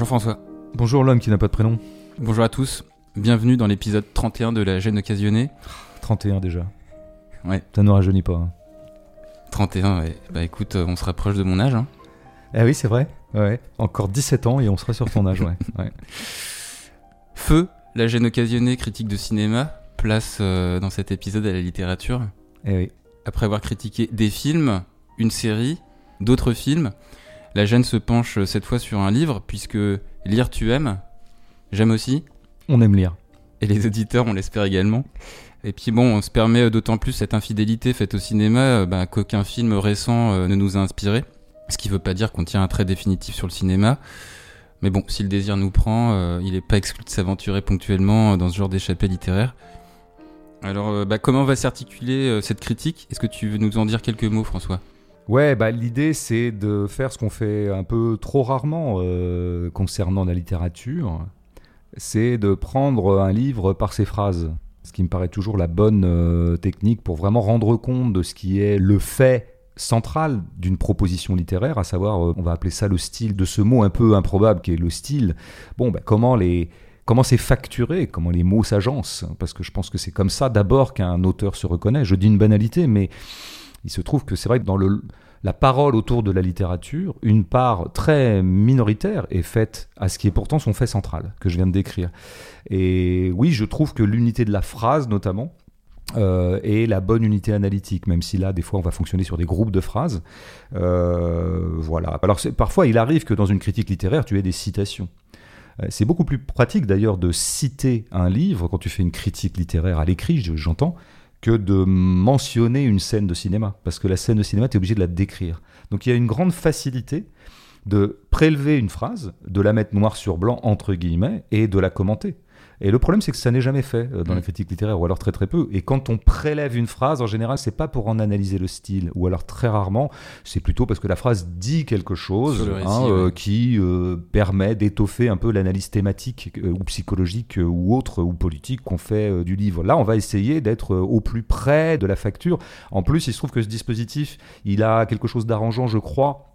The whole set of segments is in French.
Bonjour François. Bonjour l'homme qui n'a pas de prénom. Bonjour à tous. Bienvenue dans l'épisode 31 de La gêne occasionnée. 31 déjà. Ouais. Ça ne rajeunit pas. hein. 31, ouais. Bah écoute, euh, on se rapproche de mon âge. hein. Ah oui, c'est vrai. Ouais. Encore 17 ans et on sera sur ton âge, ouais. ouais. Feu, La gêne occasionnée, critique de cinéma, place euh, dans cet épisode à la littérature. Eh oui. Après avoir critiqué des films, une série, d'autres films, La gêne se penche euh, cette fois sur un livre, puisque lire tu aimes, j'aime aussi, On aime lire. et les auditeurs, on l'espère également. Et puis bon, on se permet euh, d'autant plus cette infidélité faite au cinéma euh, bah, qu'aucun film récent ne nous a inspiré. Ce qui veut pas dire qu'on tient un trait définitif sur le cinéma. Mais bon, si le désir nous prend, euh, il est pas exclu de s'aventurer ponctuellement dans ce genre d'échappée littéraire. Alors, euh, bah, comment va s'articuler euh, cette critique? Est-ce que tu veux nous en dire quelques mots, François? Ouais, bah l'idée c'est de faire ce qu'on fait un peu trop rarement euh, concernant la littérature, c'est de prendre un livre par ses phrases. Ce qui me paraît toujours la bonne euh, technique pour vraiment rendre compte de ce qui est le fait central d'une proposition littéraire, à savoir, euh, on va appeler ça le style, de ce mot un peu improbable qui est le style. Bon, bah, comment les comment c'est facturé, comment les mots s'agencent, parce que je pense que c'est comme ça d'abord qu'un auteur se reconnaît. Je dis une banalité, mais il se trouve que c'est vrai que dans la parole autour de la littérature, une part très minoritaire est faite à ce qui est pourtant son fait central, que je viens de décrire. Et oui, je trouve que l'unité de la phrase, notamment, euh, est la bonne unité analytique, même si là, des fois, on va fonctionner sur des groupes de phrases. Euh, voilà. Alors, parfois, il arrive que dans une critique littéraire, tu aies des citations. Euh, C'est beaucoup plus pratique d'ailleurs de citer un livre quand tu fais une critique littéraire à l'écrit, je- j'entends, que de mentionner une scène de cinéma. Parce que la scène de cinéma, tu es obligé de la décrire. Donc il y a une grande facilité de prélever une phrase, de la mettre noir sur blanc, entre guillemets, et de la commenter. Et le problème, c'est que ça n'est jamais fait euh, dans Mm. la critique littéraire, ou alors très très peu. Et quand on prélève une phrase, en général, c'est pas pour en analyser le style, ou alors très rarement, c'est plutôt parce que la phrase dit quelque chose récit, hein, euh, qui euh, permet d'étoffer un peu l'analyse thématique euh, ou psychologique ou autre ou politique qu'on fait du livre. Là, on va essayer d'être au plus près de la facture. En plus, il se trouve que ce dispositif, il a quelque chose d'arrangeant, je crois.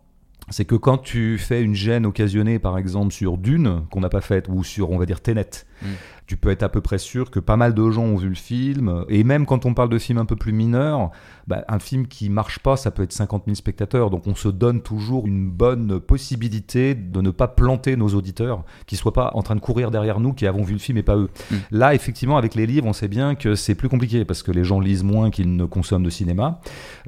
C'est que quand tu fais une gêne occasionnée, par exemple, sur Dune, qu'on n'a pas faite, ou sur, on va dire, Tenet, Mm. tu peux être à peu près sûr que pas mal de gens ont vu le film. Et même quand on parle de films un peu plus mineurs, bah, un film qui marche pas, ça peut être 50 000 spectateurs. Donc on se donne toujours une bonne possibilité de ne pas planter nos auditeurs, qui soient pas en train de courir derrière nous, qui avons vu le film et pas eux. Mm. Là, effectivement, avec les livres, on sait bien que c'est plus compliqué parce que les gens lisent moins qu'ils ne consomment de cinéma.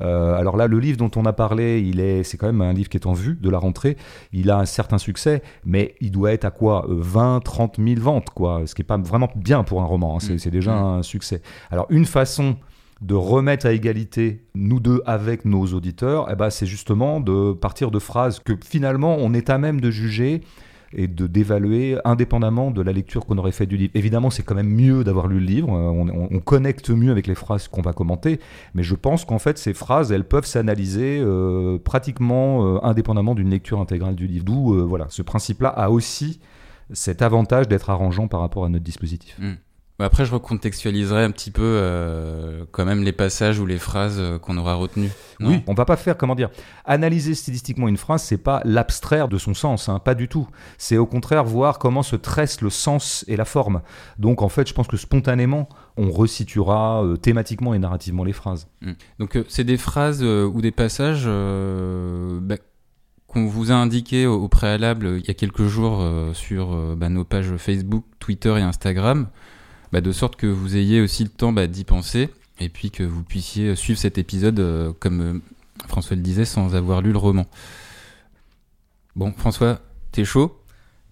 Euh, alors là, le livre dont on a parlé, il est, c'est quand même un livre qui est en vue de la rentrée. Il a un certain succès, mais il doit être à quoi Euh, 20, 30 000 ventes, quoi. Ce qui est pas vraiment bien pour un roman. hein. C'est, Mm. c'est déjà Mm. un succès. Alors une façon de remettre à égalité nous deux avec nos auditeurs, eh ben, c'est justement de partir de phrases que finalement on est à même de juger et de d'évaluer indépendamment de la lecture qu'on aurait fait du livre. Évidemment, c'est quand même mieux d'avoir lu le livre, euh, on, on- on connecte mieux avec les phrases qu'on va commenter, mais je pense qu'en fait, ces phrases, elles peuvent s'analyser euh, pratiquement euh, indépendamment d'une lecture intégrale du livre. D'où, euh, voilà, ce principe-là a aussi cet avantage d'être arrangeant par rapport à notre dispositif. Bah, Après, je recontextualiserai un petit peu euh, quand même les passages ou les phrases euh, qu'on aura retenues. Oui, on va pas faire comment dire analyser stylistiquement une phrase, c'est pas l'abstraire de son sens, hein, pas du tout. C'est au contraire voir comment se tresse le sens et la forme. Donc en fait, je pense que spontanément, on resituera euh, thématiquement et narrativement les phrases. Mm. Donc euh, c'est des phrases ou des passages bah, qu'on vous a indiqués au, au préalable euh, il y a quelques jours euh, sur euh, bah, nos pages Facebook, Twitter et Instagram, bah, de sorte que vous ayez aussi le temps bah, d'y penser et puis que vous puissiez suivre cet épisode euh, comme euh, François le disait sans avoir lu le roman. Bon François, t'es chaud?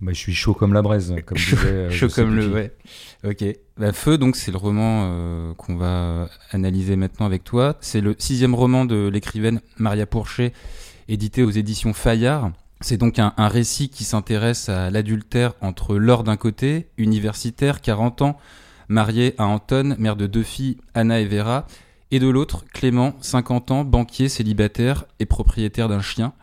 Bah, je suis chaud comme la braise, comme Chaud- disait, euh, Chaud comme le ouais. Ok. Bah, Feu, donc c'est le roman euh, qu'on va analyser maintenant avec toi. C'est le sixième roman de l'écrivaine Maria Pourchet, édité aux éditions Fayard. C'est donc un, récit qui s'intéresse à l'adultère entre Laure d'un côté, universitaire, 40 ans, mariée à Anton, mère de deux filles, Anna et Vera, et de l'autre, Clément, 50 ans, banquier, célibataire et propriétaire d'un chien.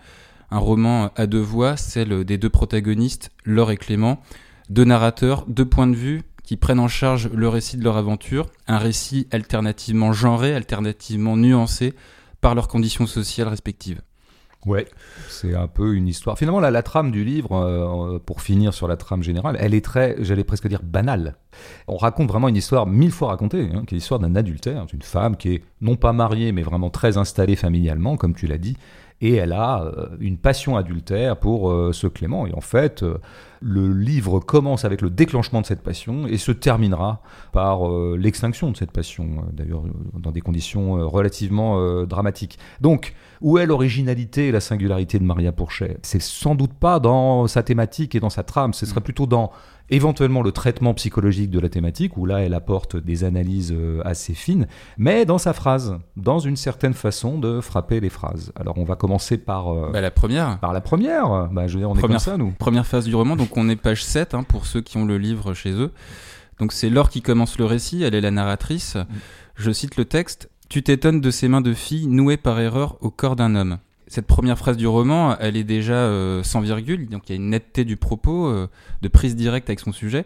Un roman à deux voix, celle des deux protagonistes, Laure et Clément, deux narrateurs, deux points de vue qui prennent en charge le récit de leur aventure, un récit alternativement genré, alternativement nuancé par leurs conditions sociales respectives. Ouais, c'est un peu une histoire. Finalement, la, trame du livre, euh, pour finir sur la trame générale, elle est très, j'allais presque dire banale. On raconte vraiment une histoire mille fois racontée, hein, qui est l'histoire d'un adultère, d'une femme qui est non pas mariée, mais vraiment très installée familialement, comme tu l'as dit, et elle a euh, une passion adultère pour euh, ce Clément. Et en fait, euh, le livre commence avec le déclenchement de cette passion et se terminera par l'extinction de cette passion, d'ailleurs dans des conditions relativement dramatiques. Donc, où est l'originalité et la singularité de Maria Pourchet? C'est sans doute pas dans sa thématique et dans sa trame, ce serait mm. plutôt dans éventuellement le traitement psychologique de la thématique, où là elle apporte des analyses euh, assez fines, mais dans sa phrase, dans une certaine façon de frapper les phrases. Alors on va commencer par... Euh, bah, la première. Par la première. Bah, je veux dire, on première, est comme ça, nous. Première phase du roman, donc on est page 7 hein, pour ceux qui ont le livre chez eux. Donc c'est Laure qui commence le récit, elle est la narratrice. Mm. Je cite le texte. Tu t'étonnes de ces mains de fille nouées par erreur au corps d'un homme cette première phrase du roman, elle est déjà euh, sans virgule, donc il y a une netteté du propos, euh, de prise directe avec son sujet.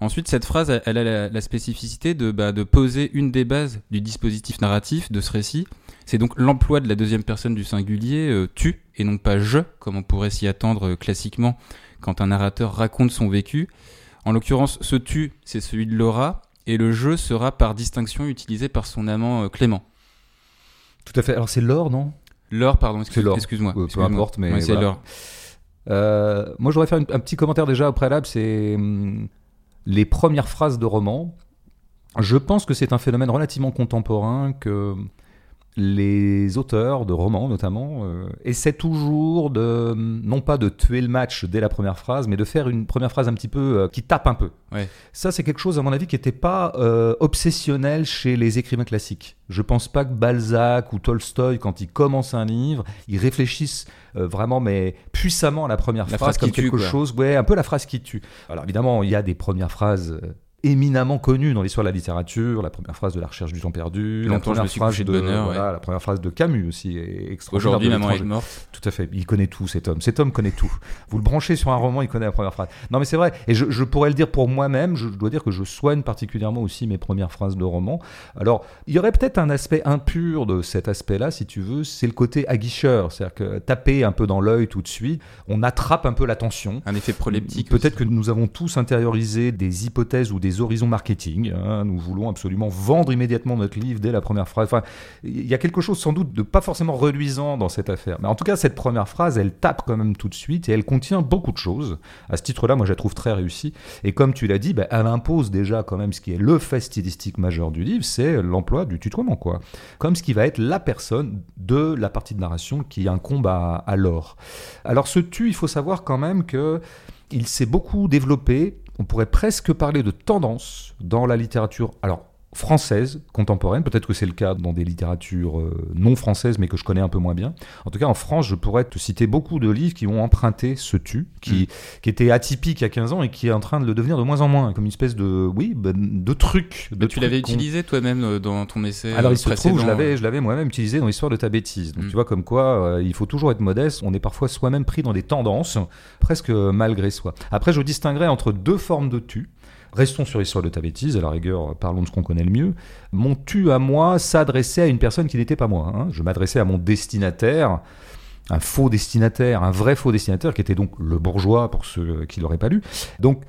Ensuite, cette phrase, elle, a la, spécificité de, bah, de poser une des bases du dispositif narratif de ce récit. C'est donc l'emploi de la deuxième personne du singulier, euh, tu, et non pas je, comme on pourrait s'y attendre classiquement quand un narrateur raconte son vécu. En l'occurrence, ce tu, c'est celui de Laura, et le je sera par distinction utilisé par son amant Clément. Tout à fait. Alors c'est Laure, non? L'or, pardon, excuse-moi. peu importe, mais. c'est l'or. Euh, moi, je voudrais faire un petit commentaire déjà au préalable. C'est hum, les premières phrases de roman. Je pense que c'est un phénomène relativement contemporain que les auteurs de romans notamment euh, essaient toujours de non pas de tuer le match dès la première phrase mais de faire une première phrase un petit peu euh, qui tape un peu. Ça c'est quelque chose à mon avis qui n'était pas euh, obsessionnel chez les écrivains classiques. Je pense pas que Balzac ou Tolstoï quand ils commencent un livre ils réfléchissent vraiment mais puissamment à la première phrase, comme quelque chose ouais un peu la phrase qui tue. Alors évidemment il y a des premières phrases éminemment connu dans l'histoire de la littérature, la première phrase de La recherche du temps perdu, la première, phrase de, bonheur, la première phrase de Camus aussi est Aujourd'hui, maman est morte. Tout à fait, il connaît tout cet homme. Cet homme connaît tout. Vous le branchez sur un roman, il connaît la première phrase. Non mais c'est vrai, et je, pourrais le dire pour moi-même, je dois dire que je soigne particulièrement aussi mes premières phrases de roman. Alors, il y aurait peut-être un aspect impur de cet aspect-là, si tu veux, c'est le côté aguicheur, c'est-à-dire que taper un peu dans l'œil tout de suite, on attrape un peu l'attention. Un effet proleptique. Peut-être que nous avons tous intériorisé des hypothèses ou des horizons marketing. Hein. nous voulons absolument vendre immédiatement notre livre dès la première phrase. Enfin, il y a quelque chose sans doute de pas forcément reluisant dans cette affaire. Mais en tout cas, cette première phrase, elle tape quand même tout de suite et elle contient beaucoup de choses. À ce titre-là, moi, je la trouve très réussie. Et comme tu l'as dit, bah, elle impose déjà quand même ce qui est le fait stylistique majeur du livre, c'est l'emploi du tutoiement, quoi. Comme ce qui va être la personne de la partie de narration qui incombe à, à l'or. Alors, ce tu, il faut savoir quand même que il s'est beaucoup développé on pourrait presque parler de tendance dans la littérature. Alors, française contemporaine. Peut-être que c'est le cas dans des littératures euh, non françaises, mais que je connais un peu moins bien. En tout cas, en France, je pourrais te citer beaucoup de livres qui ont emprunté ce tu, qui, mm. qui était atypique il y a 15 ans et qui est en train de le devenir de moins en moins, comme une espèce de, oui, bah, de truc. De tu l'avais utilisé toi-même euh, dans ton essai Alors, il se trouve, je l'avais, je l'avais moi-même utilisé dans l'histoire de ta bêtise. Donc, mm. tu vois, comme quoi, euh, il faut toujours être modeste. On est parfois soi-même pris dans des tendances, presque malgré soi. Après, je distinguerai entre deux formes de tu. Restons sur l'histoire de ta bêtise, à la rigueur, parlons de ce qu'on connaît le mieux. Mon tu à moi s'adressait à une personne qui n'était pas moi. Hein. Je m'adressais à mon destinataire, un faux destinataire, un vrai faux destinataire, qui était donc le bourgeois, pour ceux qui l'auraient pas lu. Donc,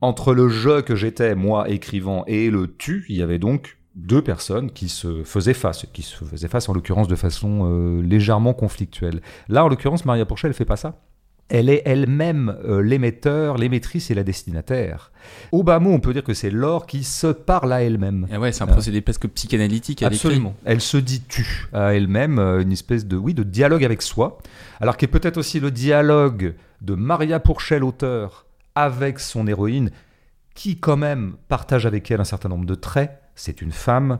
entre le je que j'étais, moi, écrivant, et le tu, il y avait donc deux personnes qui se faisaient face, qui se faisaient face en l'occurrence de façon euh, légèrement conflictuelle. Là, en l'occurrence, Maria Pourchet, elle fait pas ça elle est elle-même euh, l'émetteur, l'émettrice et la destinataire. Au bas mot, on peut dire que c'est l'or qui se parle à elle-même. Ah ouais, c'est un procédé presque psychanalytique. Absolument. Elle se dit tu à elle-même, euh, une espèce de oui de dialogue avec soi, alors qui est peut-être aussi le dialogue de Maria Pourchel, auteur, avec son héroïne, qui quand même partage avec elle un certain nombre de traits. C'est une femme,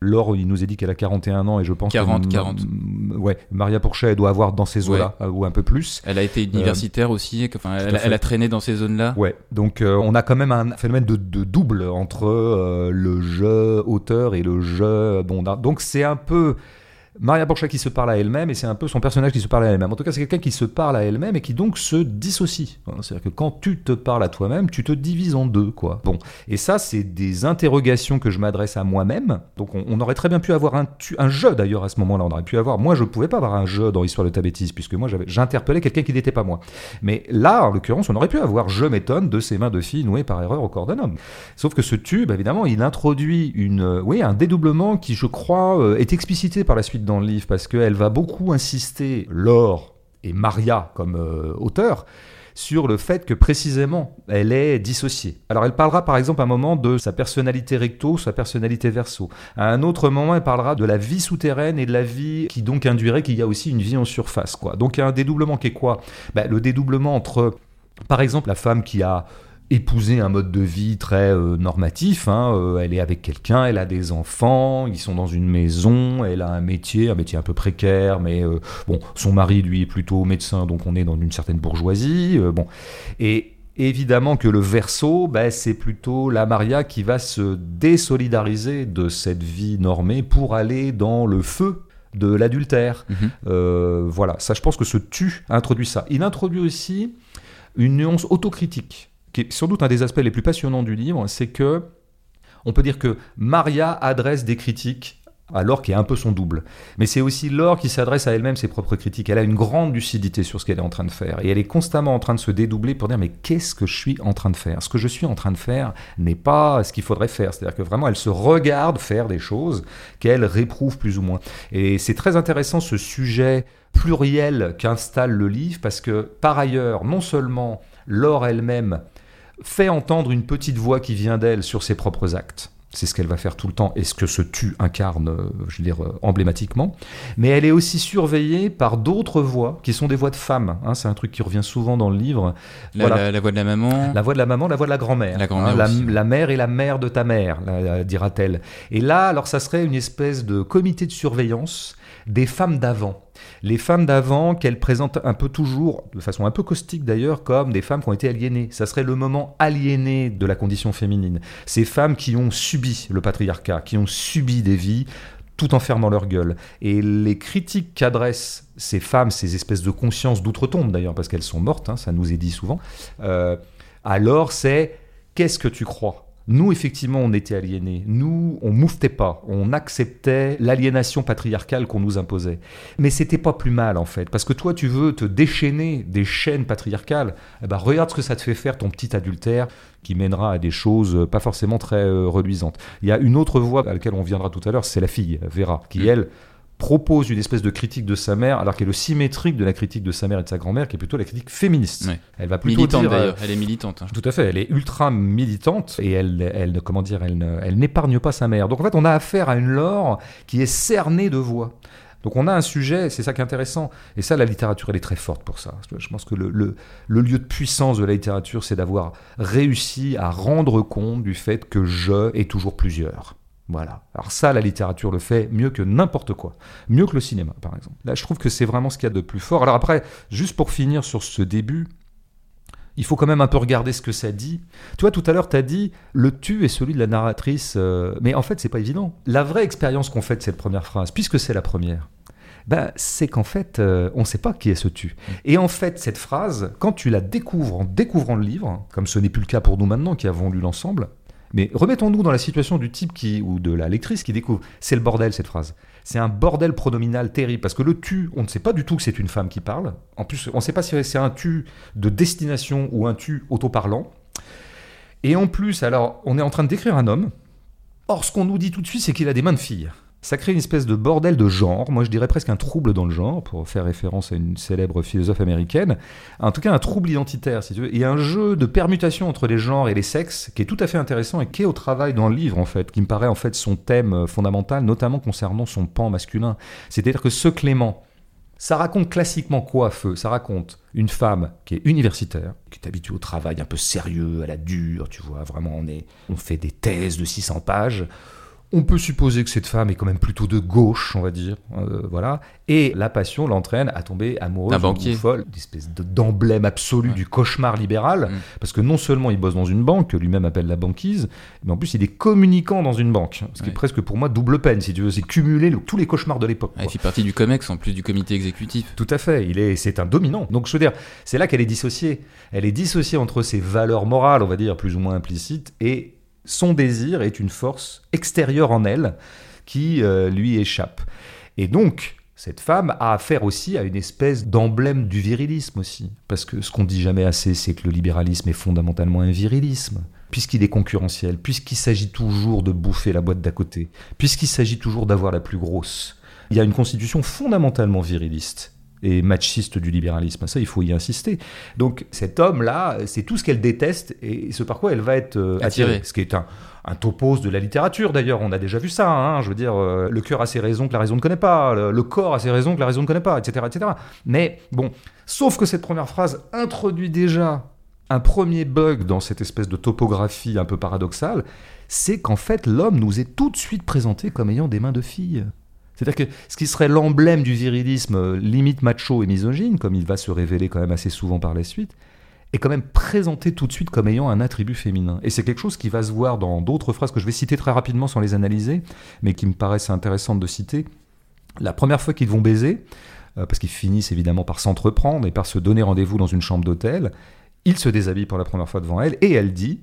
Laure, il nous a dit qu'elle a 41 ans et je pense 40, 40. Ouais, Maria Pourchet, elle doit avoir dans ces eaux-là, euh, ou un peu plus. Elle a été euh, universitaire aussi, enfin, elle, a traîné dans ces zones-là. Ouais, donc euh, on a quand même un phénomène de, double entre le jeu auteur et le jeu. Bon, donc c'est un peu Maria Porchat qui se parle à elle-même, et c'est un peu son personnage qui se parle à elle-même. En tout cas, c'est quelqu'un qui se parle à elle-même et qui donc se dissocie. C'est-à-dire que quand tu te parles à toi-même, tu te divises en deux, quoi. Bon, et ça, c'est des interrogations que je m'adresse à moi-même. Donc, on, aurait très bien pu avoir un, jeu d'ailleurs à ce moment-là. On aurait pu avoir. Moi, je pouvais pas avoir un jeu dans l'histoire de ta bêtise, puisque moi, j'interpellais quelqu'un qui n'était pas moi. Mais là, en l'occurrence, on aurait pu avoir Je m'étonne de ces mains de fille nouées par erreur au corps d'un homme. Sauf que ce tube, évidemment, il introduit une, oui, un dédoublement qui, je crois, euh, est explicité par la suite dans le livre, parce qu'elle va beaucoup insister, Laure et Maria comme euh, auteur, sur le fait que précisément elle est dissociée. Alors elle parlera par exemple à un moment de sa personnalité recto, sa personnalité verso. À un autre moment, elle parlera de la vie souterraine et de la vie qui donc induirait qu'il y a aussi une vie en surface. Quoi. Donc un dédoublement qui est quoi Le dédoublement entre par exemple la femme qui a épouser un mode de vie très euh, normatif. Hein, euh, elle est avec quelqu'un, elle a des enfants, ils sont dans une maison, elle a un métier, un métier un peu précaire, mais euh, bon, son mari lui est plutôt médecin, donc on est dans une certaine bourgeoisie. bon, et évidemment que le verso, ben, c'est plutôt la Maria qui va se désolidariser de cette vie normée pour aller dans le feu de l'adultère. Mhm. voilà, ça je pense que ce tu introduit ça. Il introduit aussi une nuance autocritique qui est sans doute un des aspects les plus passionnants du livre, c'est que on peut dire que Maria adresse des critiques à Laure qui est un peu son double. Mais c'est aussi Laure qui s'adresse à elle-même ses propres critiques. Elle a une grande lucidité sur ce qu'elle est en train de faire. Et elle est constamment en train de se dédoubler pour dire mais qu'est-ce que je suis en train de faire? Ce que je suis en train de faire n'est pas ce qu'il faudrait faire. C'est-à-dire que vraiment elle se regarde faire des choses qu'elle réprouve plus ou moins. Et c'est très intéressant ce sujet pluriel qu'installe le livre parce que par ailleurs, non seulement Laure elle-même fait entendre une petite voix qui vient d'elle sur ses propres actes. C'est ce qu'elle va faire tout le temps et ce que ce tu incarne, euh, je veux dire, euh, emblématiquement. Mais elle est aussi surveillée par d'autres voix qui sont des voix de femmes. Hein. c'est un truc qui revient souvent dans le livre. La, voix de la maman. La voix de la maman, la voix de la grand-mère. La, hein. la, mère et la mère de ta mère, dira-t-elle. Et là, alors ça serait une espèce de comité de surveillance des femmes d'avant. Les femmes d'avant qu'elle présente un peu toujours, de façon un peu caustique d'ailleurs, comme des femmes qui ont été aliénées. Ça serait le moment aliéné de la condition féminine. Ces femmes qui ont subi le patriarcat, qui ont subi des vies tout en fermant leur gueule. Et les critiques qu'adressent ces femmes, ces espèces de conscience d'outre-tombe d'ailleurs, parce qu'elles sont mortes, hein, ça nous est dit souvent, euh, alors c'est qu'est-ce que tu crois? Nous, effectivement, on était aliénés. Nous, on mouftait pas. On acceptait l'aliénation patriarcale qu'on nous imposait. Mais c'était pas plus mal, en fait. Parce que toi, tu veux te déchaîner des chaînes patriarcales. Eh ben, regarde ce que ça te fait faire, ton petit adultère, qui mènera à des choses pas forcément très euh, reluisantes. Il y a une autre voie à laquelle on viendra tout à l'heure, c'est la fille, Vera, qui, mm. elle, propose une espèce de critique de sa mère, alors qu'elle est le symétrique de la critique de sa mère et de sa grand-mère, qui est plutôt la critique féministe. Elle va plutôt militante d'ailleurs. Euh, elle est militante. Hein. Tout à fait. Elle est ultra militante et elle, elle comment dire, elle, n'épargne pas sa mère. Donc en fait, on a affaire à une lore qui est cernée de voix. Donc on a un sujet, c'est ça qui est intéressant. Et ça, la littérature, elle est très forte pour ça. Je pense que le, le, le lieu de puissance de la littérature, c'est d'avoir réussi à rendre compte du fait que je est toujours plusieurs. Voilà. Alors ça, la littérature le fait mieux que n'importe quoi. Mieux que le cinéma, par exemple. Là, je trouve que c'est vraiment ce qu'il y a de plus fort. Alors après, juste pour finir sur ce début, il faut quand même un peu regarder ce que ça dit. Tu vois, tout à l'heure, tu as dit le tu est celui de la narratrice. Euh, mais en fait, c'est pas évident. La vraie expérience qu'on fait de cette première phrase, puisque c'est la première, ben, c'est qu'en fait, euh, on ne sait pas qui est ce tu. Et en fait, cette phrase, quand tu la découvres en découvrant le livre, comme ce n'est plus le cas pour nous maintenant qui avons lu l'ensemble, mais remettons-nous dans la situation du type qui, ou de la lectrice qui découvre. C'est le bordel cette phrase. C'est un bordel pronominal terrible parce que le tu, on ne sait pas du tout que c'est une femme qui parle. En plus, on ne sait pas si c'est un tu de destination ou un tu autoparlant. Et en plus, alors, on est en train de décrire un homme. Or, ce qu'on nous dit tout de suite, c'est qu'il a des mains de fille ça crée une espèce de bordel de genre, moi je dirais presque un trouble dans le genre, pour faire référence à une célèbre philosophe américaine, en tout cas un trouble identitaire si tu veux, et un jeu de permutation entre les genres et les sexes qui est tout à fait intéressant et qui est au travail dans le livre en fait, qui me paraît en fait son thème fondamental, notamment concernant son pan masculin. C'est-à-dire que ce Clément, ça raconte classiquement quoi, Feu? Ça raconte une femme qui est universitaire, qui est habituée au travail un peu sérieux, à la dure, tu vois, vraiment on, est, on fait des thèses de 600 pages, On peut supposer que cette femme est quand même plutôt de gauche, on va dire, euh, voilà. Et la passion l'entraîne à tomber amoureuse banquier. folle, une espèce de- d'emblème absolu du cauchemar libéral, Mm. parce que non seulement il bosse dans une banque, que lui-même appelle la banquise, mais en plus il est communicant dans une banque, ce qui Ouais. est presque pour moi double peine, si tu veux, c'est cumuler le- tous les cauchemars de l'époque. Quoi. il fait partie du COMEX en plus du comité exécutif. Tout à fait, il est, c'est un dominant. Donc je veux dire, c'est là qu'elle est dissociée. Elle est dissociée entre ses valeurs morales, on va dire, plus ou moins implicites, et son désir est une force extérieure en elle qui euh, lui échappe. Et donc, cette femme a affaire aussi à une espèce d'emblème du virilisme aussi. Parce que ce qu'on dit jamais assez, c'est que le libéralisme est fondamentalement un virilisme. Puisqu'il est concurrentiel, puisqu'il s'agit toujours de bouffer la boîte d'à côté, puisqu'il s'agit toujours d'avoir la plus grosse. Il y a une constitution fondamentalement viriliste et machiste du libéralisme. Ça, il faut y insister. Donc cet homme-là, c'est tout ce qu'elle déteste et ce par quoi elle va être euh, attirée. Attirée. Ce qui est un, un topos de la littérature d'ailleurs. On a déjà vu ça. hein. Je veux dire, euh, le cœur a ses raisons que la raison ne connaît pas, le, le corps a ses raisons que la raison ne connaît pas, etc., etc. Mais bon, sauf que cette première phrase introduit déjà un premier bug dans cette espèce de topographie un peu paradoxale, c'est qu'en fait l'homme nous est tout de suite présenté comme ayant des mains de fille. C'est-à-dire que ce qui serait l'emblème du virilisme euh, limite macho et misogyne, comme il va se révéler quand même assez souvent par la suite, est quand même présenté tout de suite comme ayant un attribut féminin. Et c'est quelque chose qui va se voir dans d'autres phrases que je vais citer très rapidement sans les analyser, mais qui me paraissent intéressantes de citer. La première fois qu'ils vont baiser, euh, parce qu'ils finissent évidemment par s'entreprendre et par se donner rendez-vous dans une chambre d'hôtel, il se déshabille pour la première fois devant elle, et elle dit,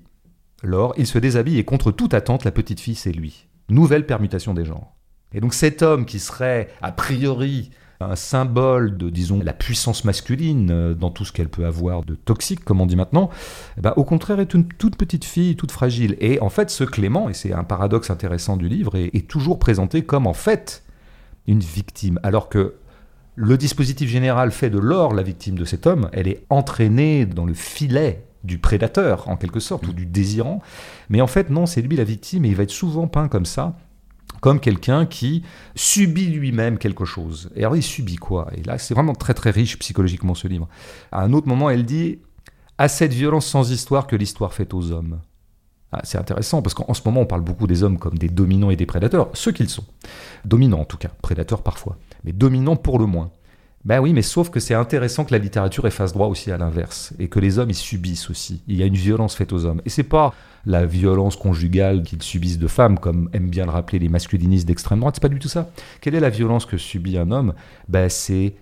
Laure, il se déshabille et contre toute attente, la petite fille, c'est lui. Nouvelle permutation des genres. Et donc cet homme qui serait a priori un symbole de, disons, la puissance masculine euh, dans tout ce qu'elle peut avoir de toxique, comme on dit maintenant, ben, au contraire est une toute petite fille, toute fragile. Et en fait, ce Clément, et c'est un paradoxe intéressant du livre, est, est toujours présenté comme en fait une victime, alors que le dispositif général fait de Laure la victime de cet homme, elle est entraînée dans le filet du prédateur, en quelque sorte, ou du désirant. Mais en fait, non, c'est lui la victime, et il va être souvent peint comme ça, comme quelqu'un qui subit lui-même quelque chose. Et alors, il subit quoi? Et là, c'est vraiment très très riche psychologiquement ce livre. À un autre moment, elle dit À cette violence sans histoire que l'histoire fait aux hommes. Ah, c'est intéressant parce qu'en ce moment, on parle beaucoup des hommes comme des dominants et des prédateurs, ceux qu'ils sont. Dominants en tout cas, prédateurs parfois, mais dominants pour le moins. Ben oui, mais sauf que c'est intéressant que la littérature ait face droit aussi à l'inverse, et que les hommes y subissent aussi. Il y a une violence faite aux hommes. Et c'est pas la violence conjugale qu'ils subissent de femmes, comme aiment bien le rappeler les masculinistes d'extrême droite, c'est pas du tout ça. Quelle est la violence que subit un homme? Ben c'est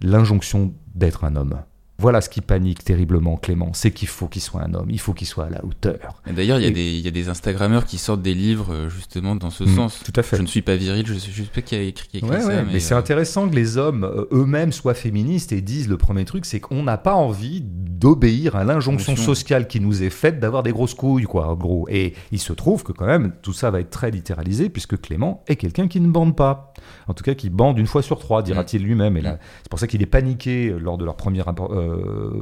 l'injonction d'être un homme. Voilà ce qui panique terriblement Clément, c'est qu'il faut qu'il soit un homme, il faut qu'il soit à la hauteur. Et D'ailleurs, il y, a des- il y a des Instagrammeurs qui sortent des livres euh, justement dans ce Mm, sens. Tout à fait. Je ne suis pas viril, je je sais pas qui a écrit, qui a écrit Ouais, ça. ouais, mais, c'est euh, intéressant que les hommes euh, eux-mêmes soient féministes et disent le premier truc, c'est qu'on n'a pas envie d'obéir à l'injonction Injonction. sociale qui nous est faite d'avoir des grosses couilles, quoi, en gros. Et il se trouve que quand même, tout ça va être très littéralisé puisque Clément est quelqu'un qui ne bande pas. En tout cas, qui bande une fois sur trois, dira-t-il lui-même. Et là, Mm. c'est pour ça qu'il est paniqué lors de leur premier rapport- euh,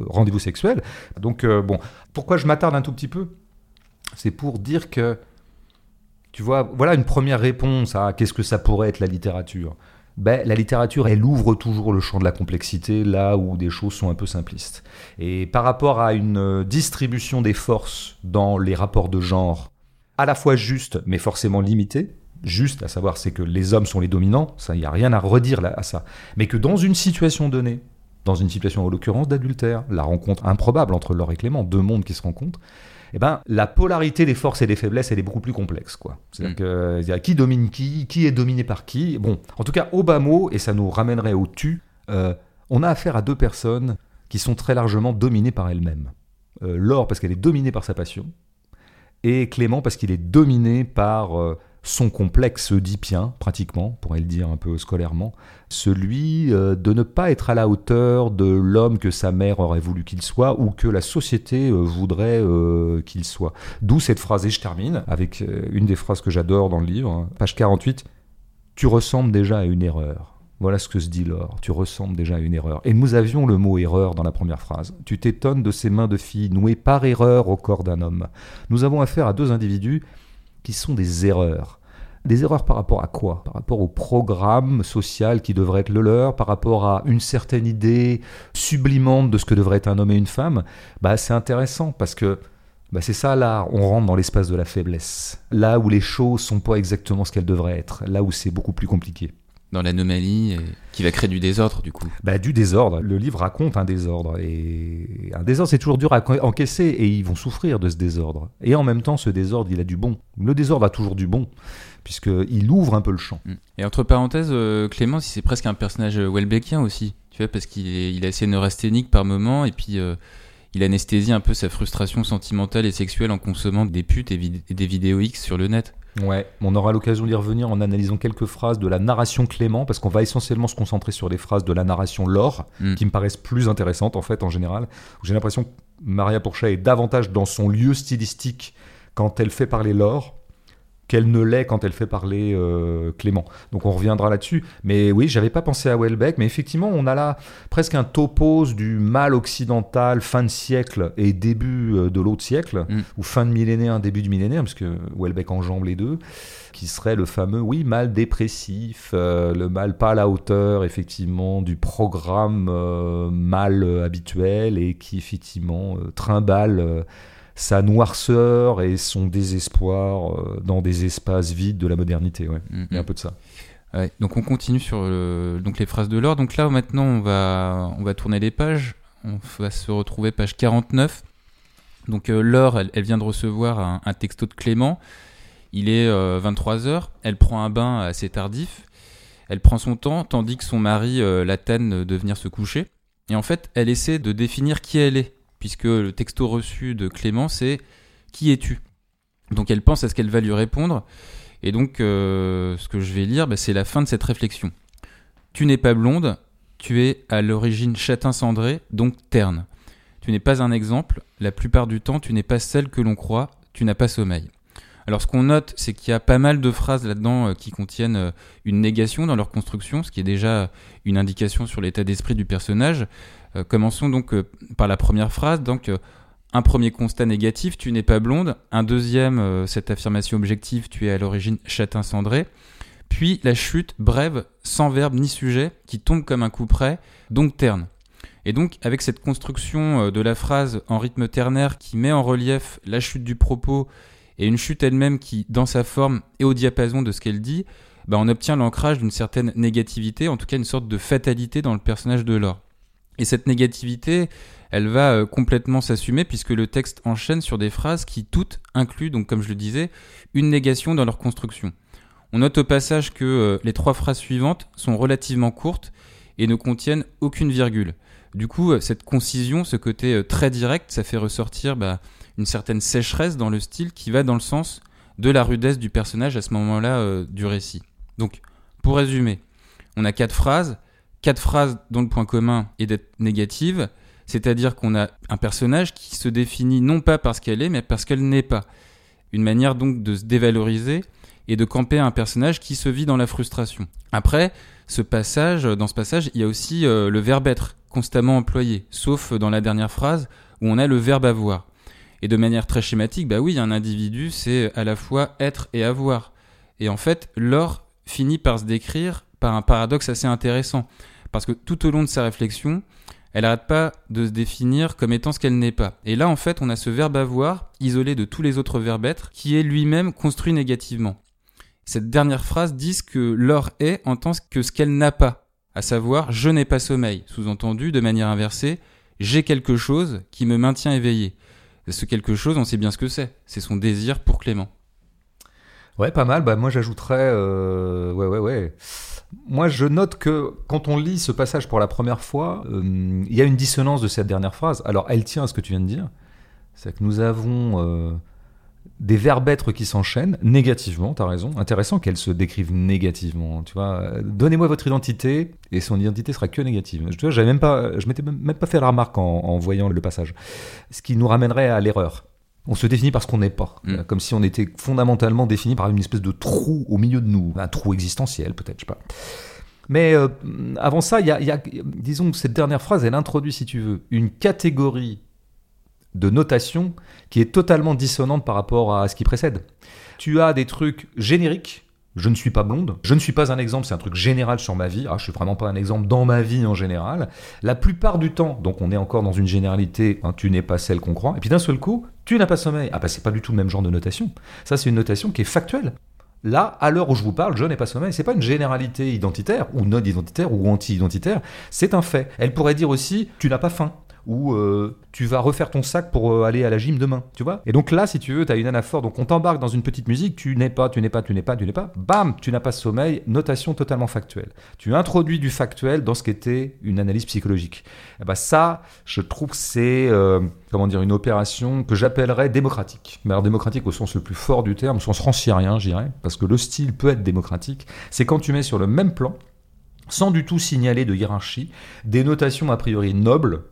rendez-vous sexuel. Donc, euh, bon, pourquoi je m'attarde un tout petit peu C'est pour dire que tu vois, voilà une première réponse à qu'est-ce que ça pourrait être la littérature. Ben, la littérature, elle ouvre toujours le champ de la complexité là où des choses sont un peu simplistes. Et par rapport à une euh, distribution des forces dans les rapports de genre, à la fois juste, mais forcément limitée, juste, à savoir c'est que les hommes sont les dominants, ça, il n'y a rien à redire là, à ça, mais que dans une situation donnée, dans une situation en l'occurrence d'adultère, la rencontre improbable entre Laure et Clément, deux mondes qui se rencontrent, eh ben, la polarité des forces et des faiblesses, elle est beaucoup plus complexe. quoi. C'est-à-dire Mm. que, a qui domine qui, qui est dominé par qui? Bon, en tout cas, au bas mot, et ça nous ramènerait au tu, euh, on a affaire à deux personnes qui sont très largement dominées par elles-mêmes. Euh, Laure parce qu'elle est dominée par sa passion, et Clément parce qu'il est dominé par euh, son complexe oedipien, pratiquement, pour le dire un peu scolairement, celui euh, de ne pas être à la hauteur de l'homme que sa mère aurait voulu qu'il soit ou que la société euh, voudrait euh, qu'il soit. D'où cette phrase, et je termine avec une des phrases que j'adore dans le livre, hein, page 48, Tu ressembles déjà à une erreur. Voilà ce que se dit Laure, tu ressembles déjà à une erreur. Et nous avions le mot erreur dans la première phrase. Tu t'étonnes de ces mains de fille nouées par erreur au corps d'un homme. Nous avons affaire à deux individus qui sont des erreurs. Des erreurs par rapport à quoi? Par rapport au programme social qui devrait être le leur, par rapport à une certaine idée sublimante de ce que devrait être un homme et une femme? Bah, c'est intéressant parce que Bah c'est ça là, on rentre dans l'espace de la faiblesse. Là où les choses sont pas exactement ce qu'elles devraient être, là où c'est beaucoup plus compliqué. Dans l'anomalie, qui va créer du désordre du coup. Bah du désordre. Le livre raconte un désordre et un désordre c'est toujours dur à encaisser et ils vont souffrir de ce désordre. Et en même temps ce désordre il a du bon. Le désordre a toujours du bon puisqu'il ouvre un peu le champ. Mm. Et entre parenthèses, euh, Clément, c'est presque un personnage Welbeckien aussi, tu vois, parce qu'il est, il est assez neurasthénique par moment et puis euh, il anesthésie un peu sa frustration sentimentale et sexuelle en consommant des putes et, des vidéos X sur le net. Ouais, on aura l'occasion d'y revenir en analysant quelques phrases de la narration Clément, parce qu'on va essentiellement se concentrer sur les phrases de la narration Laure, mm. qui me paraissent plus intéressantes en fait en général. J'ai l'impression que Maria Pourchet est davantage dans son lieu stylistique quand elle fait parler Laure qu'elle ne l'est quand elle fait parler euh, Clément. Donc on reviendra là-dessus. Mais oui, j'avais pas pensé à Welbeck, mais effectivement, on a là presque un topos du mal occidental fin de siècle et début euh, de l'autre siècle, mm. ou fin de millénaire, début du millénaire, parce que Welbeck enjambe les deux, qui serait le fameux, oui, mal dépressif, euh, le mal pas à la hauteur, effectivement, du programme mal habituel et qui, effectivement, trimballe sa noirceur et son désespoir euh, dans des espaces vides de la modernité. Ouais. Il y a un peu de ça. donc on continue sur donc les phrases de l'or. Donc là maintenant on va, on va tourner les pages. On va se retrouver page 49. Donc euh, Laure, elle, vient de recevoir un, texto de Clément. Il est 23h. Euh, elle prend un bain assez tardif. Elle prend son temps, tandis que son mari l'attend de venir se coucher. Et en fait, elle essaie de définir qui elle est puisque le texto reçu de Clément, c'est Qui es-tu? Donc elle pense à ce qu'elle va lui répondre, et donc euh, ce que je vais lire, bah, c'est la fin de cette réflexion. Tu n'es pas blonde, tu es à l'origine châtain cendré, donc terne. Tu n'es pas un exemple, la plupart du temps tu n'es pas celle que l'on croit, tu n'as pas sommeil. Alors ce qu'on note, c'est qu'il y a pas mal de phrases là-dedans euh, qui contiennent euh, une négation dans leur construction, ce qui est déjà une indication sur l'état d'esprit du personnage. Euh, commençons donc par la première phrase. Donc un premier constat négatif, tu n'es pas blonde. Un deuxième, cette affirmation objective, tu es à l'origine châtain cendré. Puis la chute brève, sans verbe ni sujet, qui tombe comme un coup près, donc terne. Et donc, avec cette construction de la phrase en rythme ternaire qui met en relief la chute du propos et une chute elle-même qui, dans sa forme et au diapason de ce qu'elle dit, bah, on obtient l'ancrage d'une certaine négativité, en tout cas une sorte de fatalité dans le personnage de Laure. Et cette négativité, elle va euh, complètement s'assumer puisque le texte enchaîne sur des phrases qui toutes incluent, donc comme je le disais, une négation dans leur construction. On note au passage que euh, les trois phrases suivantes sont relativement courtes et ne contiennent aucune virgule. Du coup, euh, cette concision, ce côté très direct, ça fait ressortir bah, une certaine sécheresse dans le style qui va dans le sens de la rudesse du personnage à ce moment-là du récit. Donc, pour résumer, on a quatre phrases, quatre phrases dont le point commun est d'être négative, c'est-à-dire qu'on a un personnage qui se définit non pas parce qu'elle est, mais parce qu'elle n'est pas. Une manière donc de se dévaloriser et de camper un personnage qui se vit dans la frustration. Après, ce passage, dans ce passage, il y a aussi euh, le verbe être constamment employé, sauf dans la dernière phrase où on a le verbe avoir. Et de manière très schématique, bah oui, un individu, c'est à la fois être et avoir. Et en fait, Laure finit par se décrire par un paradoxe assez intéressant. Parce que tout au long de sa réflexion, elle n'arrête pas de se définir comme étant ce qu'elle n'est pas. Et là, en fait, on a ce verbe avoir, isolé de tous les autres verbes être, qui est lui-même construit négativement. Cette dernière phrase dit que Laure est en tant que ce qu'elle n'a pas, à savoir je n'ai pas sommeil. Sous-entendu, de manière inversée, j'ai quelque chose qui me maintient éveillé ce quelque chose, on sait bien ce que c'est. C'est son désir pour Clément. Ouais, pas mal. Bah, moi, j'ajouterais. Euh, ouais, ouais, ouais. Moi, je note que quand on lit ce passage pour la première fois, euh, il y a une dissonance de cette dernière phrase. Alors, elle tient à ce que tu viens de dire. C'est que nous avons euh, des verbes être qui s'enchaînent négativement, tu as raison. Intéressant qu'elle se décrive négativement. Tu vois, donnez-moi votre identité et son identité sera que négative. Je ne même pas, je m'étais même pas fait la remarque en, voyant le passage. Ce qui nous ramènerait à l'erreur. On se définit par ce qu'on n'est pas, mm. comme si on était fondamentalement défini par une espèce de trou au milieu de nous, un trou existentiel peut-être, je sais pas. Mais euh, avant ça, il y, y a, disons, cette dernière phrase, elle introduit, si tu veux, une catégorie de notation qui est totalement dissonante par rapport à ce qui précède. Tu as des trucs génériques, je ne suis pas blonde. Je ne suis pas un exemple, c'est un truc général sur ma vie. Ah, je suis vraiment pas un exemple dans ma vie en général. La plupart du temps, donc on est encore dans une généralité, hein, tu n'es pas celle qu'on croit. Et puis d'un seul coup, tu n'as pas sommeil. Ah bah c'est pas du tout le même genre de notation. Ça c'est une notation qui est factuelle. Là, à l'heure où je vous parle, je n'ai pas sommeil. C'est pas une généralité identitaire ou non identitaire ou anti-identitaire. C'est un fait. Elle pourrait dire aussi, tu n'as pas faim ou euh, tu vas refaire ton sac pour euh, aller à la gym demain, tu vois. Et donc là, si tu veux, tu as une anaphore, donc on t'embarque dans une petite musique, tu n'es pas, tu n'es pas, tu n'es pas, tu n'es pas, bam, tu n'as pas sommeil, notation totalement factuelle. Tu introduis du factuel dans ce qui était une analyse psychologique. Et eh ben ça, je trouve que c'est, euh, comment dire, une opération que j'appellerais démocratique. Mais alors démocratique au sens le plus fort du terme, au sens rancierien, je dirais, parce que le style peut être démocratique, c'est quand tu mets sur le même plan, sans du tout signaler de hiérarchie, des notations a priori nobles,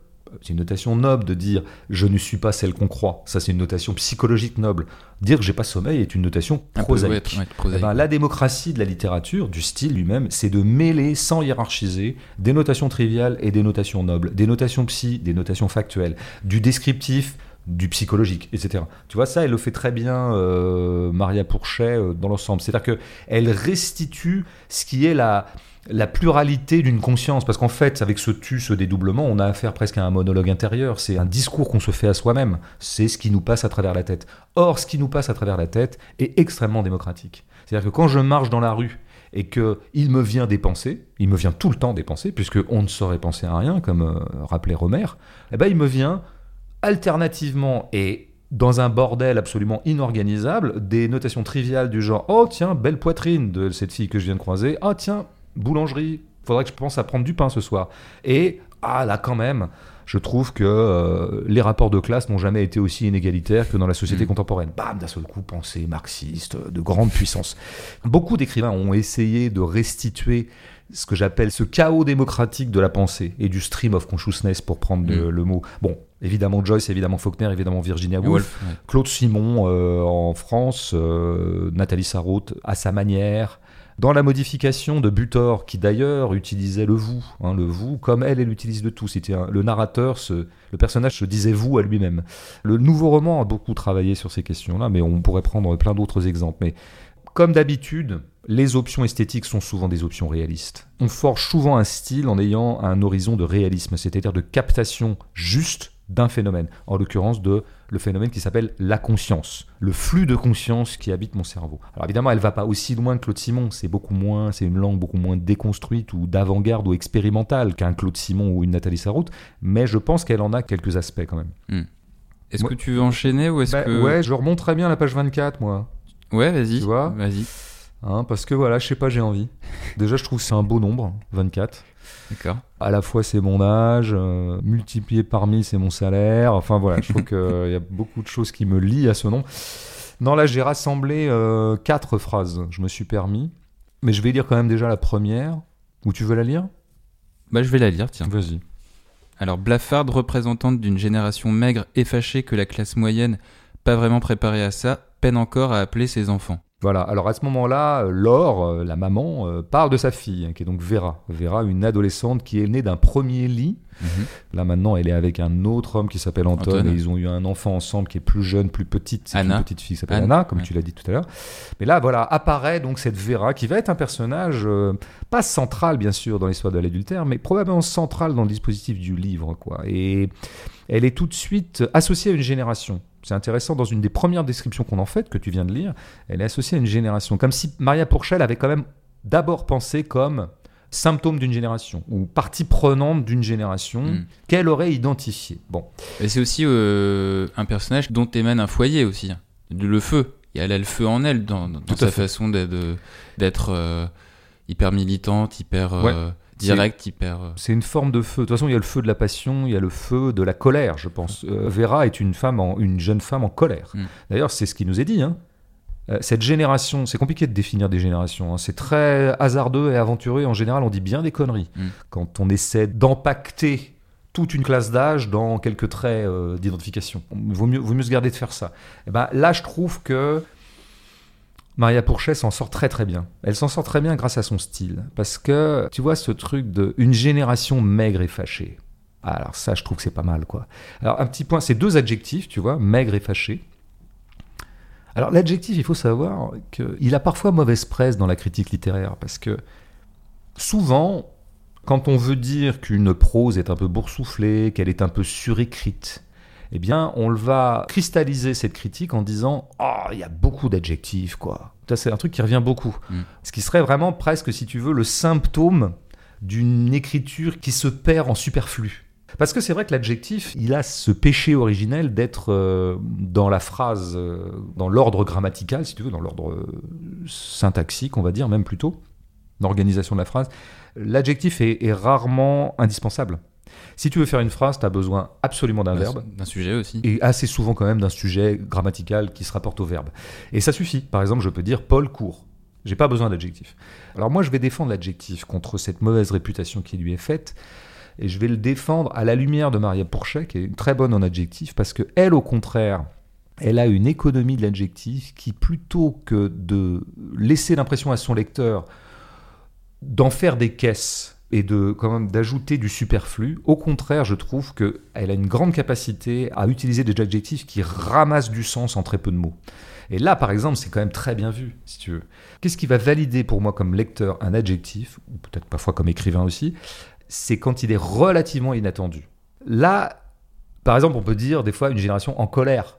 c'est une notation noble de dire je ne suis pas celle qu'on croit. Ça, c'est une notation psychologique noble. Dire que j'ai pas sommeil est une notation prosaïque. Eh ben, la démocratie de la littérature, du style lui-même, c'est de mêler sans hiérarchiser des notations triviales et des notations nobles, des notations psy, des notations factuelles, du descriptif, du psychologique, etc. Tu vois, ça, elle le fait très bien, euh, Maria Pourchet, euh, dans l'ensemble. C'est-à-dire qu'elle restitue ce qui est la, la pluralité d'une conscience, parce qu'en fait, avec ce tu, ce dédoublement, on a affaire presque à un monologue intérieur, c'est un discours qu'on se fait à soi-même, c'est ce qui nous passe à travers la tête. Or, ce qui nous passe à travers la tête est extrêmement démocratique. C'est-à-dire que quand je marche dans la rue et que il me vient des pensées, il me vient tout le temps des pensées, puisque on ne saurait penser à rien, comme euh, rappelait Romer, eh ben, il me vient alternativement et dans un bordel absolument inorganisable, des notations triviales du genre Oh tiens, belle poitrine de cette fille que je viens de croiser. Oh tiens, boulangerie, faudrait que je pense à prendre du pain ce soir. Et, ah là quand même, je trouve que euh, les rapports de classe n'ont jamais été aussi inégalitaires que dans la société mm. contemporaine. Bam, d'un seul coup, pensée marxiste, de grande puissance. Beaucoup d'écrivains ont essayé de restituer ce que j'appelle ce chaos démocratique de la pensée et du stream of consciousness pour prendre mm. le mot. Bon, évidemment Joyce, évidemment Faulkner, évidemment Virginia Woolf, Claude Simon euh, en France, euh, Nathalie Sarraute à sa manière, dans la modification de Butor, qui d'ailleurs utilisait le vous, hein, le vous, comme elle, elle utilise le tout. C'était le narrateur, le personnage se disait vous à lui-même. Le nouveau roman a beaucoup travaillé sur ces questions-là, mais on pourrait prendre plein d'autres exemples. Mais comme d'habitude, les options esthétiques sont souvent des options réalistes. On forge souvent un style en ayant un horizon de réalisme, c'est-à-dire de captation juste d'un phénomène, en l'occurrence de le phénomène qui s'appelle la conscience, le flux de conscience qui habite mon cerveau. Alors évidemment, elle va pas aussi loin que Claude Simon, c'est beaucoup moins, c'est une langue beaucoup moins déconstruite ou d'avant-garde ou expérimentale qu'un Claude Simon ou une Nathalie Sarraute, mais je pense qu'elle en a quelques aspects quand même. Hmm. Est-ce que tu veux enchaîner ou est-ce bah, que ouais, je remonte très bien la page 24 moi. Ouais, vas-y. Tu vois? Vas-y. Hein, parce que voilà, je sais pas, j'ai envie. Déjà, je trouve que c'est un beau nombre, 24. D'accord. À la fois, c'est mon âge, euh, multiplié par 1000, c'est mon salaire. Enfin voilà, je trouve qu'il euh, y a beaucoup de choses qui me lient à ce nom. Non, là, j'ai rassemblé euh, quatre phrases. Je me suis permis. Mais je vais lire quand même déjà la première. Ou tu veux la lire? Bah, je vais la lire, tiens. Vas-y. Alors, Blaffard, représentante d'une génération maigre et fâchée que la classe moyenne, pas vraiment préparée à ça, peine encore à appeler ses enfants. Voilà, alors à ce moment-là, Laure, euh, la maman, euh, parle de sa fille, hein, qui est donc Vera. Vera, une adolescente qui est née d'un premier lit. Mhm. Là maintenant, elle est avec un autre homme qui s'appelle Anton, et ils ont eu un enfant ensemble qui est plus jeune, plus petite. C'est une petite fille qui s'appelle Anna, comme tu l'as dit tout à l'heure. Mais là, voilà, apparaît donc cette Vera qui va être un personnage euh, pas central bien sûr dans l'histoire de l'adultère, mais probablement central dans le dispositif du livre, quoi. Et elle est tout de suite associée à une génération. C'est intéressant, dans une des premières descriptions qu'on en fait, que tu viens de lire, elle est associée à une génération. Comme si Maria Pourchel avait quand même d'abord pensé comme symptôme d'une génération ou partie prenante d'une génération hmm. qu'elle aurait identifiée. Bon. Et c'est aussi euh, un personnage dont émane un foyer aussi, le feu. Elle a le feu en elle dans, sa façon d'être euh, hyper militante, hyper. Euh, direct, hyper. Euh, c'est une forme de feu. De toute façon, il y a le feu de la passion, il y a le feu de la colère, je pense. Euh, Vera est une femme, en, une jeune femme en colère. Mm. D'ailleurs, c'est ce qui nous est dit. Hein. Euh, cette génération, c'est compliqué de définir des générations. Hein. C'est très hasardeux et aventureux. En général, on dit bien des conneries mm. quand on essaie d'empacter toute une classe d'âge dans quelques traits d'identification. Vaut mieux, vaut mieux se garder de faire ça. Et eh ben, là, je trouve que Maria Pourchet s'en sort très très bien. Elle s'en sort très bien grâce à son style. Parce que, tu vois, ce truc de une génération maigre et fâchée. Alors ça, je trouve que c'est pas mal, quoi. Alors un petit point, c'est deux adjectifs, tu vois, maigre et fâché. Alors l'adjectif, il faut savoir qu'il a parfois mauvaise presse dans la critique littéraire, parce que souvent, quand on veut dire qu'une prose est un peu boursouflée, qu'elle est un peu surécrite, eh bien, on va cristalliser cette critique en disant Ah, il y a beaucoup d'adjectifs, quoi. C'est un truc qui revient beaucoup. Mm. Ce qui serait vraiment presque, si tu veux, le symptôme d'une écriture qui se perd en superflu. Parce que c'est vrai que l'adjectif, il a ce péché originel d'être euh, dans la phrase, euh, dans l'ordre grammatical, si tu veux, dans l'ordre euh, syntaxique, on va dire, même plutôt, l'organisation de la phrase. L'adjectif est, est rarement indispensable. Si tu veux faire une phrase, tu as besoin absolument d'un verbe. D'un sujet aussi. Et assez souvent quand même d'un sujet grammatical qui se rapporte au verbe. Et ça suffit. Par exemple, je peux dire Paul court. J'ai pas besoin d'adjectif. Alors moi, je vais défendre l'adjectif contre cette mauvaise réputation qui lui est faite. Et je vais le défendre à la lumière de Maria Pourchet, qui est une très bonne en adjectif, parce que elle, au contraire, elle a une économie de l'adjectif qui, plutôt que de laisser l'impression à son lecteur d'en faire des caisses et de quand même d'ajouter du superflu, au contraire, je trouve qu'elle a une grande capacité à utiliser des adjectifs qui ramassent du sens en très peu de mots. Et là, par exemple, c'est quand même très bien vu, si tu veux. Qu'est-ce qui va valider pour moi comme lecteur un adjectif, ou peut-être parfois comme écrivain aussi c'est quand il est relativement inattendu. Là, par exemple, on peut dire des fois une génération en colère.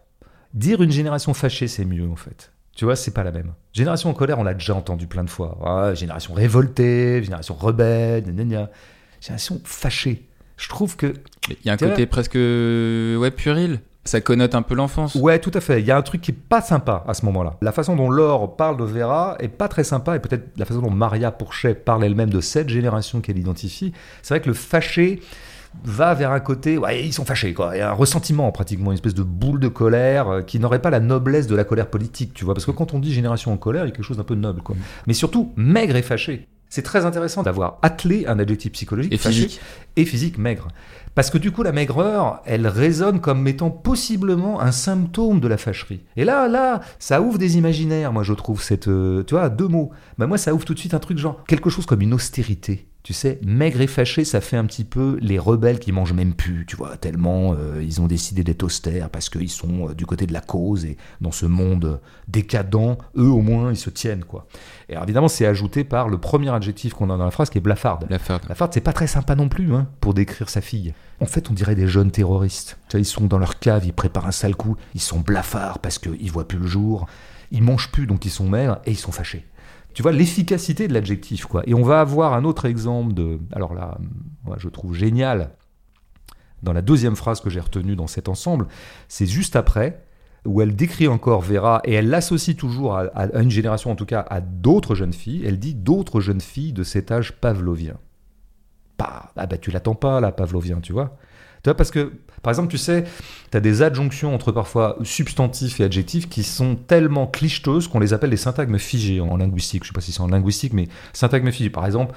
Dire une génération fâchée, c'est mieux en fait. Tu vois, c'est pas la même. Génération en colère, on l'a déjà entendu plein de fois. Ah, génération révoltée, génération rebelle, gna génération fâchée. Je trouve que. Il y a un côté presque ouais, puéril. Ça connote un peu l'enfance. Ouais, tout à fait. Il y a un truc qui est pas sympa à ce moment-là. La façon dont Laure parle de Vera est pas très sympa, et peut-être la façon dont Maria Pourchet parle elle-même de cette génération qu'elle identifie. C'est vrai que le fâché va vers un côté, ouais, ils sont fâchés, quoi. Il y a un ressentiment, pratiquement, une espèce de boule de colère euh, qui n'aurait pas la noblesse de la colère politique, tu vois. Parce que quand on dit génération en colère, il y a quelque chose d'un peu noble, quoi. Mais surtout, maigre et fâché. C'est très intéressant d'avoir attelé un adjectif psychologique Et fâché physique. et physique maigre. Parce que du coup, la maigreur, elle résonne comme étant possiblement un symptôme de la fâcherie. Et là, là, ça ouvre des imaginaires, moi je trouve, cette, euh, tu vois, deux mots. Bah, moi, ça ouvre tout de suite un truc genre, quelque chose comme une austérité. Tu sais, maigre et fâché, ça fait un petit peu les rebelles qui mangent même plus, tu vois, tellement euh, ils ont décidé d'être austères parce qu'ils sont euh, du côté de la cause et dans ce monde décadent, eux au moins, ils se tiennent, quoi. Et alors, évidemment, c'est ajouté par le premier adjectif qu'on a dans la phrase qui est blafarde. La farde. La farde, c'est pas très sympa non plus hein, pour décrire sa fille. En fait, on dirait des jeunes terroristes. Tu vois, ils sont dans leur cave, ils préparent un sale coup, ils sont blafards parce qu'ils voient plus le jour, ils mangent plus donc ils sont maigres et ils sont fâchés. Tu vois l'efficacité de l'adjectif, quoi. Et on va avoir un autre exemple de. Alors là, moi je trouve génial dans la deuxième phrase que j'ai retenue dans cet ensemble, c'est juste après où elle décrit encore Vera et elle l'associe toujours à, une génération, en tout cas à d'autres jeunes filles. Elle dit d'autres jeunes filles de cet âge pavlovien. Bah, ah bah tu l'attends pas là, pavlovien, tu vois. Tu vois, parce que, par exemple, tu sais, tu as des adjonctions entre parfois substantifs et adjectifs qui sont tellement clicheteuses qu'on les appelle des syntagmes figés en linguistique. Je sais pas si c'est en linguistique, mais syntagme figé. Par exemple,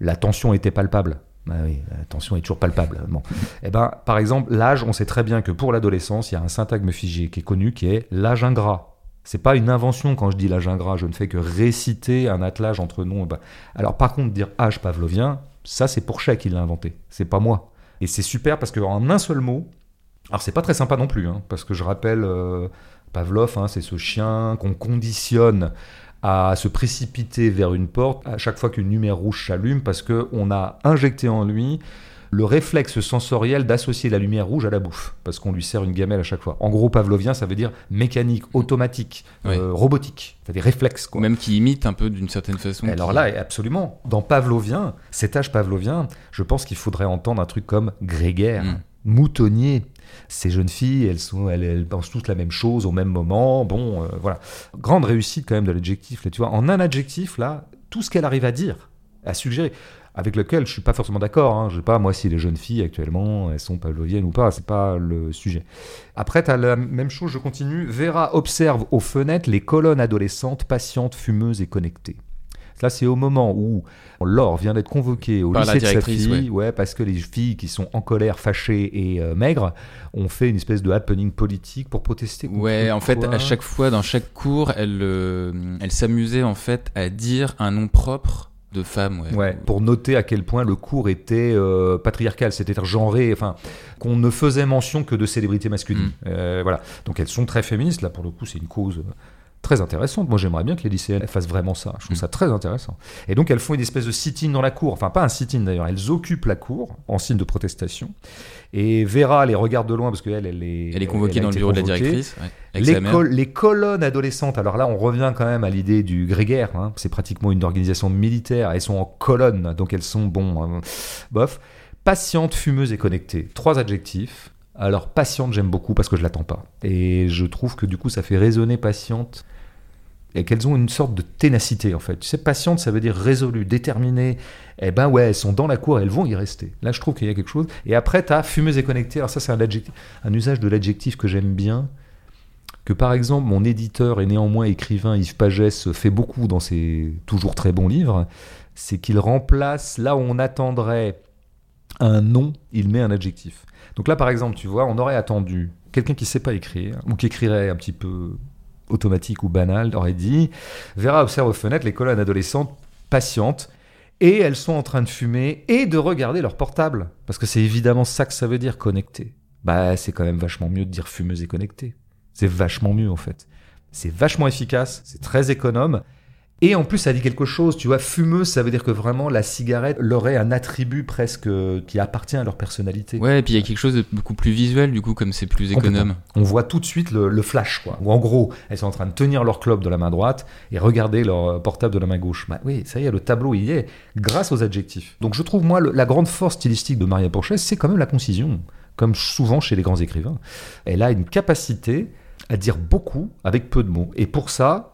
la tension était palpable. Ah oui, la tension est toujours palpable. Bon. Eh ben, par exemple, l'âge, on sait très bien que pour l'adolescence, il y a un syntagme figé qui est connu, qui est l'âge ingrat. C'est pas une invention quand je dis l'âge ingrat, je ne fais que réciter un attelage entre noms. Ben, Alors par contre, dire âge pavlovien, ça c'est Pourchet qui l'a inventé, c'est pas moi. Et c'est super parce qu'en un seul mot, alors c'est pas très sympa non plus, hein, parce que je rappelle euh, Pavlov, hein, c'est ce chien qu'on conditionne à se précipiter vers une porte à chaque fois qu'une lumière rouge s'allume, parce qu'on a injecté en lui le réflexe sensoriel d'associer la lumière rouge à la bouffe, parce qu'on lui sert une gamelle à chaque fois. En gros, pavlovien, ça veut dire mécanique, automatique, Oui. euh, robotique. C'est des réflexes. Quoi. même qui imite un peu d'une certaine façon. Et Alors qui- là, absolument. Dans Pavlovien, cet âge pavlovien, je pense qu'il faudrait entendre un truc comme grégaire, Mm. moutonnier. Ces jeunes filles, elles, sont, elles, elles pensent toutes la même chose au même moment. Bon, euh, voilà. Grande réussite quand même de l'adjectif. Tu vois, en un adjectif, là, tout ce qu'elle arrive à dire, à suggérer, avec lequel je suis pas forcément d'accord. Hein. Je sais pas, moi, si les jeunes filles actuellement, elles sont pavloviennes ou pas, c'est pas le sujet. Après, tu as la même chose, je continue. Vera observe aux fenêtres les colonnes adolescentes, patientes, fumeuses et connectées. Là, c'est au moment où Laure vient d'être convoquée au Par lycée de sa fille, ouais. parce que les filles qui sont en colère, fâchées et euh, maigres ont fait une espèce de happening politique pour protester. Ouais, en fait, à chaque fois, dans chaque cours, elle, euh, elle s'amusait en fait à dire un nom propre de femme. Ouais. Ouais, pour noter à quel point le cours était euh, patriarcal, c'est-à-dire genré, enfin, qu'on ne faisait mention que de célébrités masculines. Mm. Euh, voilà. Donc elles sont très féministes, là pour le coup, c'est une cause très intéressantes. Moi, j'aimerais bien que les lycéennes fassent vraiment ça. Je trouve Mm. ça très intéressant. Et donc, elles font une espèce de sit-in dans la cour. Enfin, pas un sit-in d'ailleurs. Elles occupent la cour en signe de protestation. Et Vera les regarde de loin parce qu'elle, elle est, Elle est convoquée dans le bureau de la directrice. ouais, Les, col- les colonnes adolescentes, alors là on revient quand même à l'idée du grégaire, hein. c'est pratiquement une organisation militaire, elles sont en colonne, donc elles sont, bon, euh, bof. Patiente, fumeuse et connectée, trois adjectifs. Alors patiente j'aime beaucoup parce que je l'attends pas. Et je trouve que du coup ça fait résonner patiente et qu'elles ont une sorte de ténacité en fait. Tu sais, patiente ça veut dire résolue, déterminée. Eh ben ouais, elles sont dans la cour, elles vont y rester. Là je trouve qu'il y a quelque chose. Et après tu as fumeuse et connectée, alors ça c'est un, usage de l'adjectif que j'aime bien que par exemple mon éditeur et néanmoins écrivain Yves Pagès fait beaucoup dans ses toujours très bons livres, c'est qu'il remplace là où on attendrait un nom, il met un adjectif. Donc là par exemple, tu vois, on aurait attendu quelqu'un qui sait pas écrire ou qui écrirait un petit peu automatique ou banal aurait dit Vera observe aux fenêtres les colonnes adolescentes patientes et elles sont en train de fumer et de regarder leur portable parce que c'est évidemment ça que ça veut dire connecté. Bah c'est quand même vachement mieux de dire fumeuse et connectée. C'est vachement mieux en fait. C'est vachement efficace, c'est très économe. Et en plus, ça dit quelque chose, tu vois, fumeuse, ça veut dire que vraiment la cigarette leur est un attribut presque euh, qui appartient à leur personnalité. Ouais, et puis il y a quelque chose de beaucoup plus visuel, du coup, comme c'est plus économe. On voit tout de suite le, le flash, quoi. Ou en gros, elles sont en train de tenir leur club de la main droite et regarder leur euh, portable de la main gauche. Bah oui, ça y est, le tableau il y est, grâce aux adjectifs. Donc je trouve, moi, le- la grande force stylistique de Maria Porchet, c'est quand même la concision, comme souvent chez les grands écrivains. Elle a une capacité à dire beaucoup avec peu de mots. Et pour ça,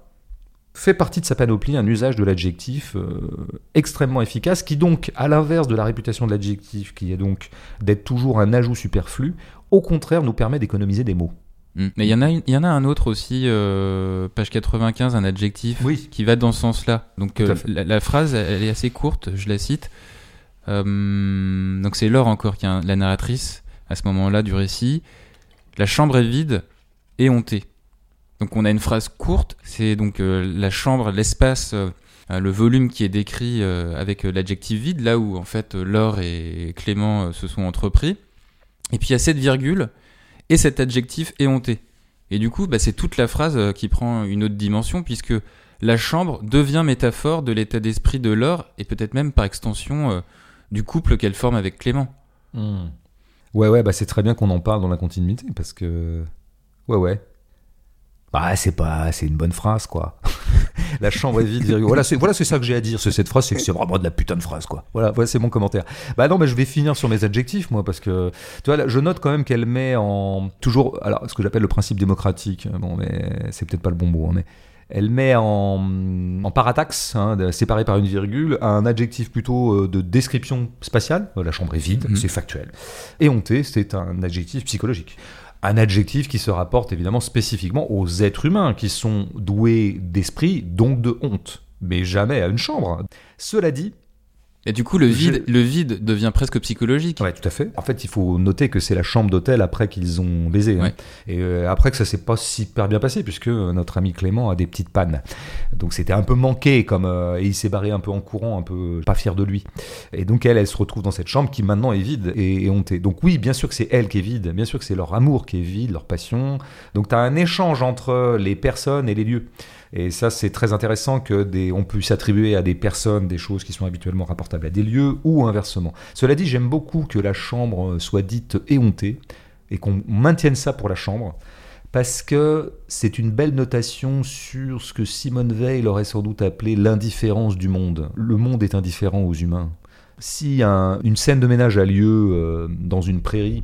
fait partie de sa panoplie un usage de l'adjectif euh, extrêmement efficace, qui donc, à l'inverse de la réputation de l'adjectif, qui est donc d'être toujours un ajout superflu, au contraire nous permet d'économiser des mots. Mm. Mais il y, en a y en a un autre aussi, euh, page 95, un adjectif Oui. qui va dans ce sens-là. Donc euh, la, la phrase, elle est assez courte, je la cite. Donc c'est Laure encore qui est la narratrice à ce moment-là du récit. La chambre est vide et hontée. Donc on a une phrase courte, c'est donc euh, la chambre, l'espace, euh, euh, le volume qui est décrit avec l'adjectif vide, là où en fait Laure et Clément se sont entrepris. Et puis il y a cette virgule et cet adjectif éhonté. Et du coup, bah, c'est toute la phrase qui prend une autre dimension, puisque la chambre devient métaphore de l'état d'esprit de Laure, et peut-être même par extension du couple qu'elle forme avec Clément. Ouais, ouais, bah c'est très bien qu'on en parle dans la continuité parce que. Ouais, ouais. Bah, c'est pas. C'est une bonne phrase, quoi. la chambre est vide, virgule. Voilà, c'est voilà, c'est ça que j'ai à dire sur cette phrase, c'est que c'est vraiment de la putain de phrase, quoi. Voilà, voilà c'est mon commentaire. Bah, non, mais je vais finir sur mes adjectifs, moi, parce que. Tu vois, là, je note quand même qu'elle met en. Toujours. Alors, ce que j'appelle le principe démocratique. Bon, mais c'est peut-être pas le bon mot, hein, mais. Elle met en, en parataxe, hein, séparé par une virgule, un adjectif plutôt euh, de description spatiale. La chambre est vide, Mhm. c'est factuel. Éhonté, c'est un adjectif psychologique. Un adjectif qui se rapporte évidemment spécifiquement aux êtres humains qui sont doués d'esprit, donc de honte, mais jamais à une chambre. Cela dit, Et du coup, le Je- vide, le vide devient presque psychologique. Ouais, tout à fait. En fait, il faut noter que c'est la chambre d'hôtel après qu'ils ont baisé. hein. Et euh, après que ça s'est pas super bien passé, puisque notre ami Clément a des petites pannes. Donc c'était un peu manqué, comme, euh, et il s'est barré un peu en courant, un peu pas fier de lui. Et donc elle, elle se retrouve dans cette chambre qui maintenant est vide et, hontée. Donc oui, bien sûr que c'est elle qui est vide, bien sûr que c'est leur amour qui est vide, leur passion. Donc tu as un échange entre les personnes et les lieux. Et ça, c'est très intéressant que des, on puisse attribuer à des personnes des choses qui sont habituellement rapportables à des lieux ou inversement. Cela dit, j'aime beaucoup que la chambre soit dite éhontée et qu'on maintienne ça pour la chambre parce que c'est une belle notation sur ce que Simone Veil aurait sans doute appelé l'indifférence du monde. Le monde est indifférent aux humains. Si un- une scène de ménage a lieu euh, dans une prairie,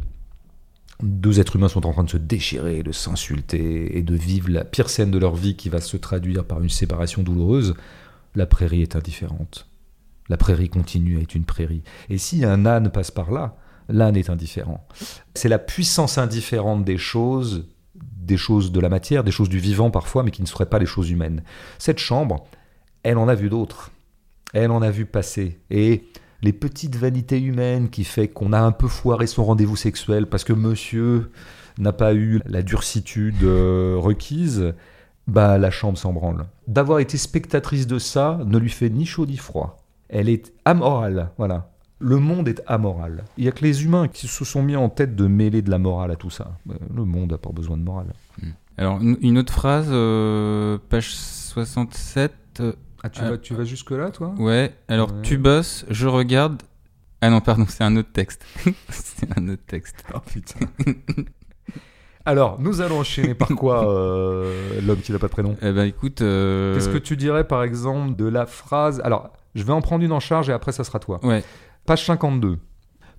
deux êtres humains sont en train de se déchirer, de s'insulter et de vivre la pire scène de leur vie qui va se traduire par une séparation douloureuse, la prairie est indifférente. La prairie continue à être une prairie. Et si un âne passe par là, l'âne est indifférent. C'est la puissance indifférente des choses, des choses de la matière, des choses du vivant parfois, mais qui ne seraient pas les choses humaines. Cette chambre, elle en a vu d'autres. Elle en a vu passer. Et les petites vanités humaines qui fait qu'on a un peu foiré son rendez-vous sexuel parce que monsieur n'a pas eu la durcitude euh, requise, bah la chambre s'en branle. D'avoir été spectatrice de ça ne lui fait ni chaud ni froid. Elle est amorale, voilà. Le monde est amoral. Il n'y a que les humains qui se sont mis en tête de mêler de la morale à tout ça. Euh, Le monde n'a pas besoin de morale. Alors, une, autre phrase, euh, page 67. euh, Ah, tu, vas, tu vas jusque-là, toi? Ouais, alors Ouais. tu bosses, je regarde. Ah non, pardon, c'est un autre texte. c'est un autre texte. Oh putain. Alors, nous allons enchaîner par quoi, euh, l'homme qui n'a pas de prénom? Eh ben écoute. euh, Qu'est-ce que tu dirais, par exemple, de la phrase? Alors, je vais en prendre une en charge et après, ça sera toi. Ouais. Page 52.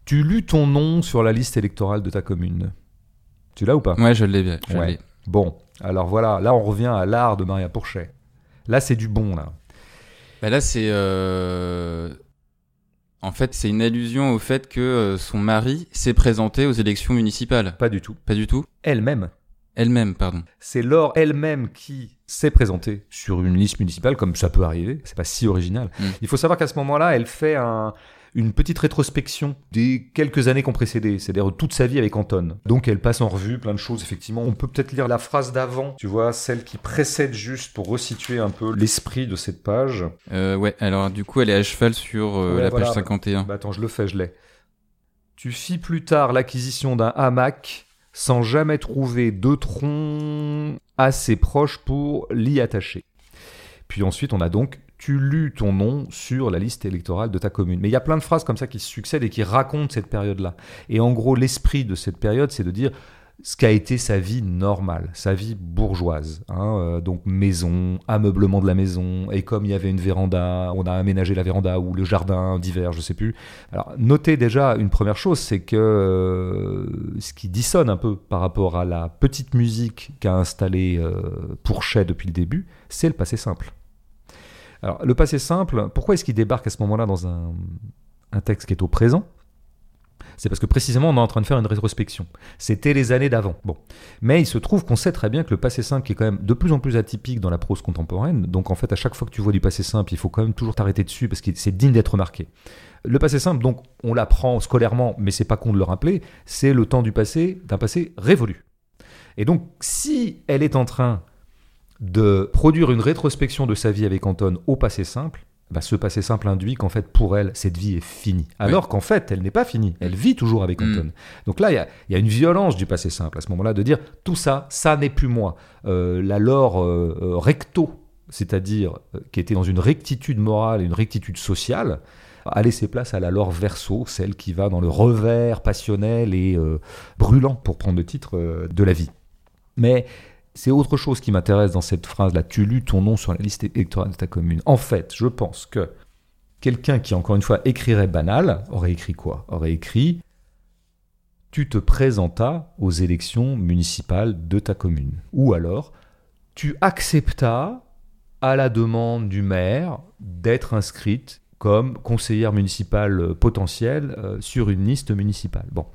Tu lus ton nom sur la liste électorale de ta commune. Tu l'as ou pas? Ouais, je l'ai bien. je Ouais. l'ai. Bon, alors voilà, là, on revient à l'art de Maria Pourchet. Là, c'est du bon, là. Bah là, c'est. euh, En fait, c'est une allusion au fait que euh, son mari s'est présenté aux élections municipales. Pas du tout. Pas du tout? Elle-même. Elle-même, pardon. C'est Laure elle-même qui s'est présentée sur une liste municipale, comme ça peut arriver. C'est pas si original. Mm. Il faut savoir qu'à ce moment-là, elle fait un- une petite rétrospection des quelques années qui ont précédé, c'est-à-dire toute sa vie avec Anton. Donc elle passe en revue plein de choses, effectivement. On peut peut-être lire la phrase d'avant, tu vois, celle qui précède juste pour resituer un peu l'esprit de cette page. Euh, ouais, alors du coup, elle est à cheval sur euh, Ouais, la voilà. page 51. Bah attends, je le fais, je l'ai. Tu fis plus tard l'acquisition d'un hamac sans jamais trouver de tronc assez proche pour l'y attacher. Puis ensuite, on a donc tu lus ton nom sur la liste électorale de ta commune. Mais il y a plein de phrases comme ça qui se succèdent et qui racontent cette période-là. Et en gros, l'esprit de cette période, c'est de dire ce qu'a été sa vie normale, sa vie bourgeoise. hein, euh, donc maison, ameublement de la maison, et comme il y avait une véranda, on a aménagé la véranda ou le jardin d'hiver, je sais plus. Alors notez déjà une première chose, c'est que euh, ce qui dissonne un peu par rapport à la petite musique qu'a installée euh, Pourchet depuis le début, c'est le passé simple. Alors le passé simple, pourquoi est-ce qu'il débarque à ce moment-là dans un, texte qui est au présent? C'est parce que précisément on est en train de faire une rétrospection. C'était les années d'avant. Mais il se trouve qu'on sait très bien que le passé simple, est quand même de plus en plus atypique dans la prose contemporaine, donc en fait à chaque fois que tu vois du passé simple, il faut quand même toujours t'arrêter dessus parce que c'est digne d'être remarqué. Le passé simple, donc on l'apprend scolairement, mais c'est pas con de le rappeler, c'est le temps du passé, d'un passé révolu. Et donc si elle est en train de produire une rétrospection de sa vie avec Anton au passé simple, bah, ce passé simple induit qu'en fait, pour elle, cette vie est finie. Alors qu'en fait, elle n'est pas finie. Elle vit toujours avec Mm. Anton. Donc là, il y y a une violence du passé simple à ce moment-là de dire tout ça, ça n'est plus moi. Euh, la lore euh, euh, recto, c'est-à-dire euh, qui était dans une rectitude morale et une rectitude sociale, a laissé place à la lore verso, celle qui va dans le revers passionnel et brûlant, pour prendre le titre, de la vie. Mais c'est autre chose qui m'intéresse dans cette phrase-là. Tu lus ton nom sur la liste électorale de ta commune. En fait, je pense que quelqu'un qui, encore une fois, écrirait banal, aurait écrit quoi? Aurait écrit Tu te présentas aux élections municipales de ta commune. Ou alors, tu acceptas, à la demande du maire, d'être inscrite comme conseillère municipale potentielle euh, sur une liste municipale. Bon,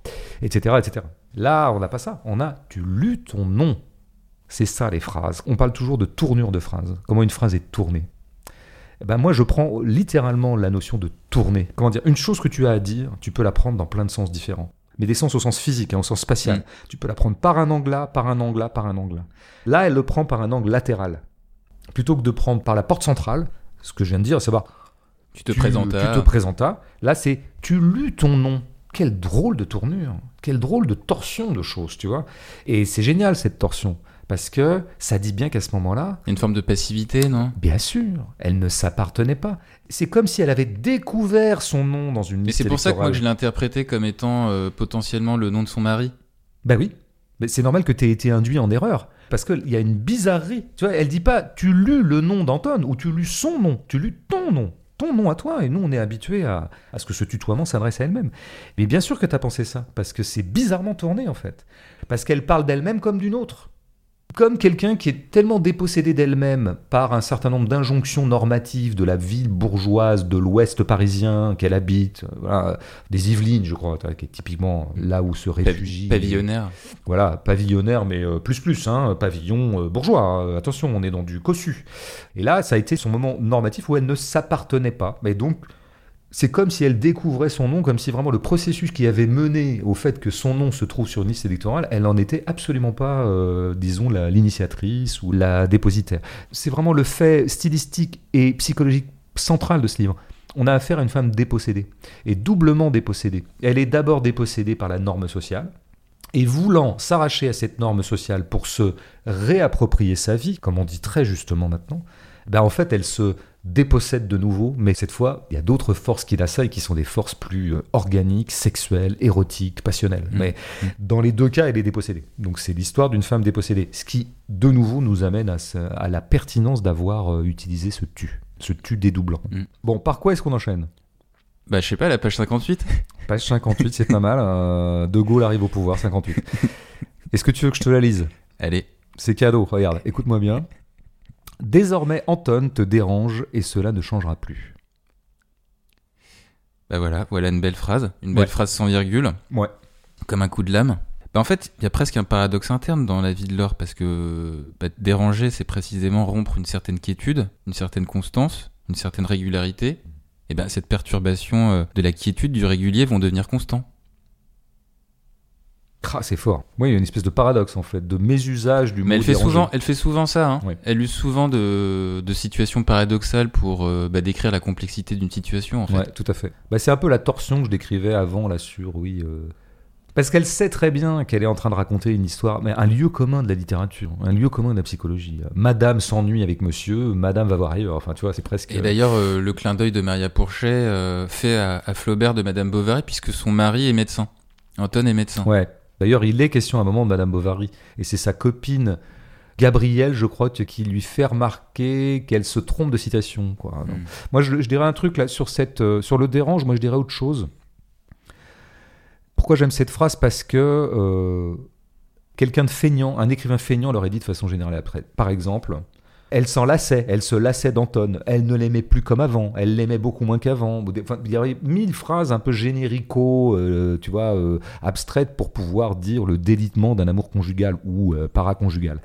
etc., etc. Là, on n'a pas ça. On a tu lus ton nom. C'est ça les phrases. On parle toujours de tournure de phrase. Comment une phrase est tournée. Eh ben moi, je prends littéralement la notion de tourner. Comment dire Une chose que tu as à dire, tu peux la prendre dans plein de sens différents. Mais des sens au sens physique, hein, au sens spatial. Mm. Tu peux la prendre par un angle là, par un angle là, par un angle là. Là, elle le prend par un angle latéral. Plutôt que de prendre par la porte centrale, ce que je viens de dire, c'est savoir Tu te présentas. tu te présentas. Là, c'est tu lus ton nom. Quelle drôle de tournure, quelle drôle de torsion de choses, tu vois. Et c'est génial cette torsion parce que ça dit bien qu'à ce moment-là, une forme de passivité, non? Bien sûr, elle ne s'appartenait pas. C'est comme si elle avait découvert son nom dans une Mais liste c'est pour ça que moi je l'ai interprété comme étant euh, potentiellement le nom de son mari. Ben oui. Mais c'est normal que tu aies été induit en erreur. Parce qu'il y a une bizarrerie. Tu vois, elle dit pas tu lus le nom d'Anton ou tu lus son nom. Tu lus ton nom. Ton nom à toi. Et nous, on est habitués à, à ce que ce tutoiement s'adresse à elle-même. Mais bien sûr que tu as pensé ça. Parce que c'est bizarrement tourné, en fait. Parce qu'elle parle d'elle-même comme d'une autre. Comme quelqu'un qui est tellement dépossédé d'elle-même par un certain nombre d'injonctions normatives de la ville bourgeoise de l'ouest parisien qu'elle habite, euh, voilà, des Yvelines, je crois, qui est typiquement là où se réfugie. Pavillonnaire. Voilà, pavillonnaire, mais euh, plus plus, hein, pavillon euh, bourgeois. hein, attention, on est dans du cossu. Et là, ça a été son moment normatif où elle ne s'appartenait pas. Mais donc, c'est comme si elle découvrait son nom, comme si vraiment le processus qui avait mené au fait que son nom se trouve sur une liste électorale, elle n'en était absolument pas, euh, disons, l'initiatrice ou la dépositaire. C'est vraiment le fait stylistique et psychologique central de ce livre. On a affaire à une femme dépossédée, et doublement dépossédée. Elle est d'abord dépossédée par la norme sociale, Et voulant s'arracher à cette norme sociale pour se réapproprier sa vie, comme on dit très justement maintenant, ben en fait, elle se dépossède de nouveau, mais cette fois, il y a d'autres forces qui l'assaillent, qui sont des forces plus euh, organiques, sexuelles, érotiques, passionnelles. Mmh. Mais dans les deux cas, elle est dépossédée. Donc c'est l'histoire d'une femme dépossédée, ce qui, de nouveau, nous amène à, ce- à la pertinence d'avoir euh, utilisé ce tu, ce tu dédoublant. Mmh. Bon, par quoi est-ce qu'on enchaîne? Bah, je sais pas, la page 58 Page 58, c'est pas mal. euh, de Gaulle arrive au pouvoir, 58. Est-ce que tu veux que je te la lise? Allez. C'est cadeau, regarde, écoute-moi bien. Désormais, Anton te dérange et cela ne changera plus. Bah voilà, voilà une belle phrase. Une belle Ouais. phrase sans virgule. Ouais. Comme un coup de lame. Bah en fait, il y a presque un paradoxe interne dans la vie de Laure parce que bah, déranger, c'est précisément rompre une certaine quiétude, une certaine constance, une certaine régularité. Et ben cette perturbation euh, de la quiétude, du régulier vont devenir constants. C'est fort. Oui, il y a une espèce de paradoxe en fait, de mésusage du mot Mais elle fait souvent, elle fait souvent ça. Hein. Elle use souvent de, de situations paradoxales pour euh, bah, décrire la complexité d'une situation en fait. Ouais, tout à fait. Bah, c'est un peu la torsion que je décrivais avant là sur, oui. euh, Parce qu'elle sait très bien qu'elle est en train de raconter une histoire, mais un lieu commun de la littérature, un lieu commun de la psychologie. Madame s'ennuie avec monsieur, Madame va voir ailleurs. Enfin, tu vois, c'est presque. Et d'ailleurs, euh, le clin d'œil de Maria Pourchet fait à, à Flaubert de Madame Bovary puisque son mari est médecin. Anton est médecin. Ouais. D'ailleurs, il est question à un moment de Madame Bovary, et c'est sa copine Gabrielle, je crois, qui lui fait remarquer qu'elle se trompe de citation. Quoi. Donc, Mm. Moi, je, je dirais un truc là sur cette, euh, sur le dérange. Moi, je dirais autre chose. Pourquoi j'aime cette phrase? Parce que euh, quelqu'un de feignant, un écrivain feignant, l'aurait dit de façon générale après. Par exemple, elle s'en lassait, elle se lassait d'Anton, elle ne l'aimait plus comme avant, elle l'aimait beaucoup moins qu'avant. Il y avait mille phrases un peu générico, euh, tu vois, euh, abstraites pour pouvoir dire le délitement d'un amour conjugal ou euh, paraconjugal.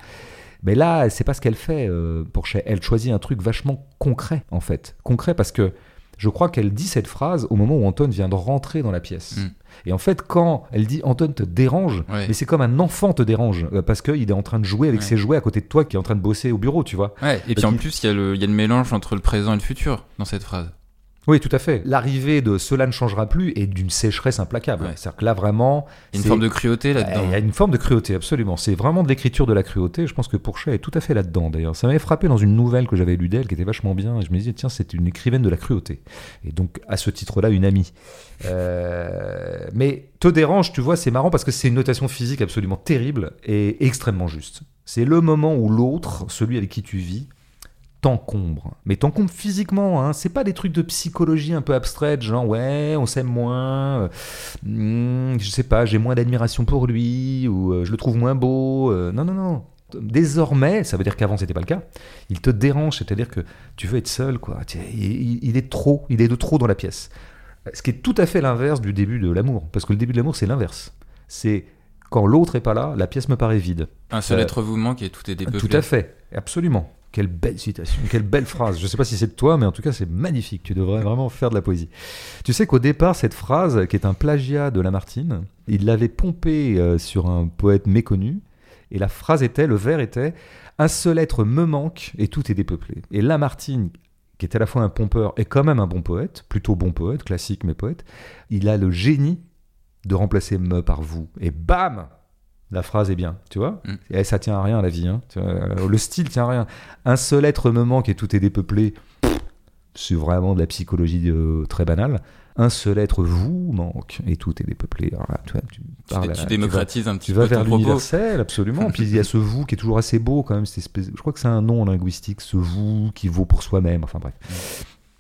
Mais là, c'est pas ce qu'elle fait, Pourchet. Elle choisit un truc vachement concret, en fait. Concret parce que je crois qu'elle dit cette phrase au moment où Anton vient de rentrer dans la pièce. Mm. Et en fait, quand elle dit Anton te dérange, Ouais. mais c'est comme un enfant te dérange, euh, parce qu'il est en train de jouer avec Ouais. ses jouets à côté de toi, qui est en train de bosser au bureau, tu vois. Ouais, et puis en plus, il y, a le- il y a le mélange entre le présent et le futur dans cette phrase. Oui, tout à fait. L'arrivée de cela ne changera plus est d'une sécheresse implacable. Ouais. C'est-à-dire que là, vraiment. Il y a une forme de cruauté là-dedans. Il y a une forme de cruauté, absolument. C'est vraiment de l'écriture de la cruauté. Je pense que Pourchet est tout à fait là-dedans, d'ailleurs. Ça m'avait frappé dans une nouvelle que j'avais lue d'elle, qui était vachement bien. Et je me disais, tiens, c'est une écrivaine de la cruauté. Et donc, à ce titre-là, une amie. Euh, Mais te dérange, tu vois, c'est marrant parce que c'est une notation physique absolument terrible et extrêmement juste. C'est le moment où l'autre, celui avec qui tu vis, t'encombre. Mais t'encombre physiquement, hein. c'est pas des trucs de psychologie un peu abstraite, genre ouais, on s'aime moins, euh, hmm, je sais pas, j'ai moins d'admiration pour lui, ou euh, je le trouve moins beau. euh, non, non, non. Désormais, ça veut dire qu'avant c'était pas le cas, il te dérange, c'est-à-dire que tu veux être seul, quoi. Il est trop, il est de trop dans la pièce. Ce qui est tout à fait l'inverse du début de l'amour, parce que le début de l'amour c'est l'inverse. C'est quand l'autre est pas là, la pièce me paraît vide. Un seul Euh, être vous manque et tout est dépeuplé. Tout à fait, absolument. Quelle belle citation, quelle belle phrase. Je ne sais pas si c'est de toi, mais en tout cas, c'est magnifique. Tu devrais vraiment faire de la poésie. Tu sais qu'au départ, cette phrase, qui est un plagiat de Lamartine, il l'avait pompée euh, sur un poète méconnu. Et la phrase était, le vers était Un seul être me manque et tout est dépeuplé. Et Lamartine, qui est à la fois un pompeur et quand même un bon poète, plutôt bon poète, classique mais poète, il a le génie de remplacer me par vous. Et bam La phrase est bien, tu vois Mm. Et ça tient à rien la vie. hein. Tu vois, euh, Le style tient à rien. Un seul être me manque et tout est dépeuplé. C'est vraiment de la psychologie euh, très banale. Un seul être vous manque et tout est dépeuplé. Alors là, tu, vois, tu Tu, parles tu à- tu vas- démocratises un petit tu vas peu vers l'universel, absolument. Puis il y a ce vous qui est toujours assez beau quand même. Cette espèce... Je crois que c'est un nom linguistique, ce vous qui vaut pour soi-même. Enfin bref.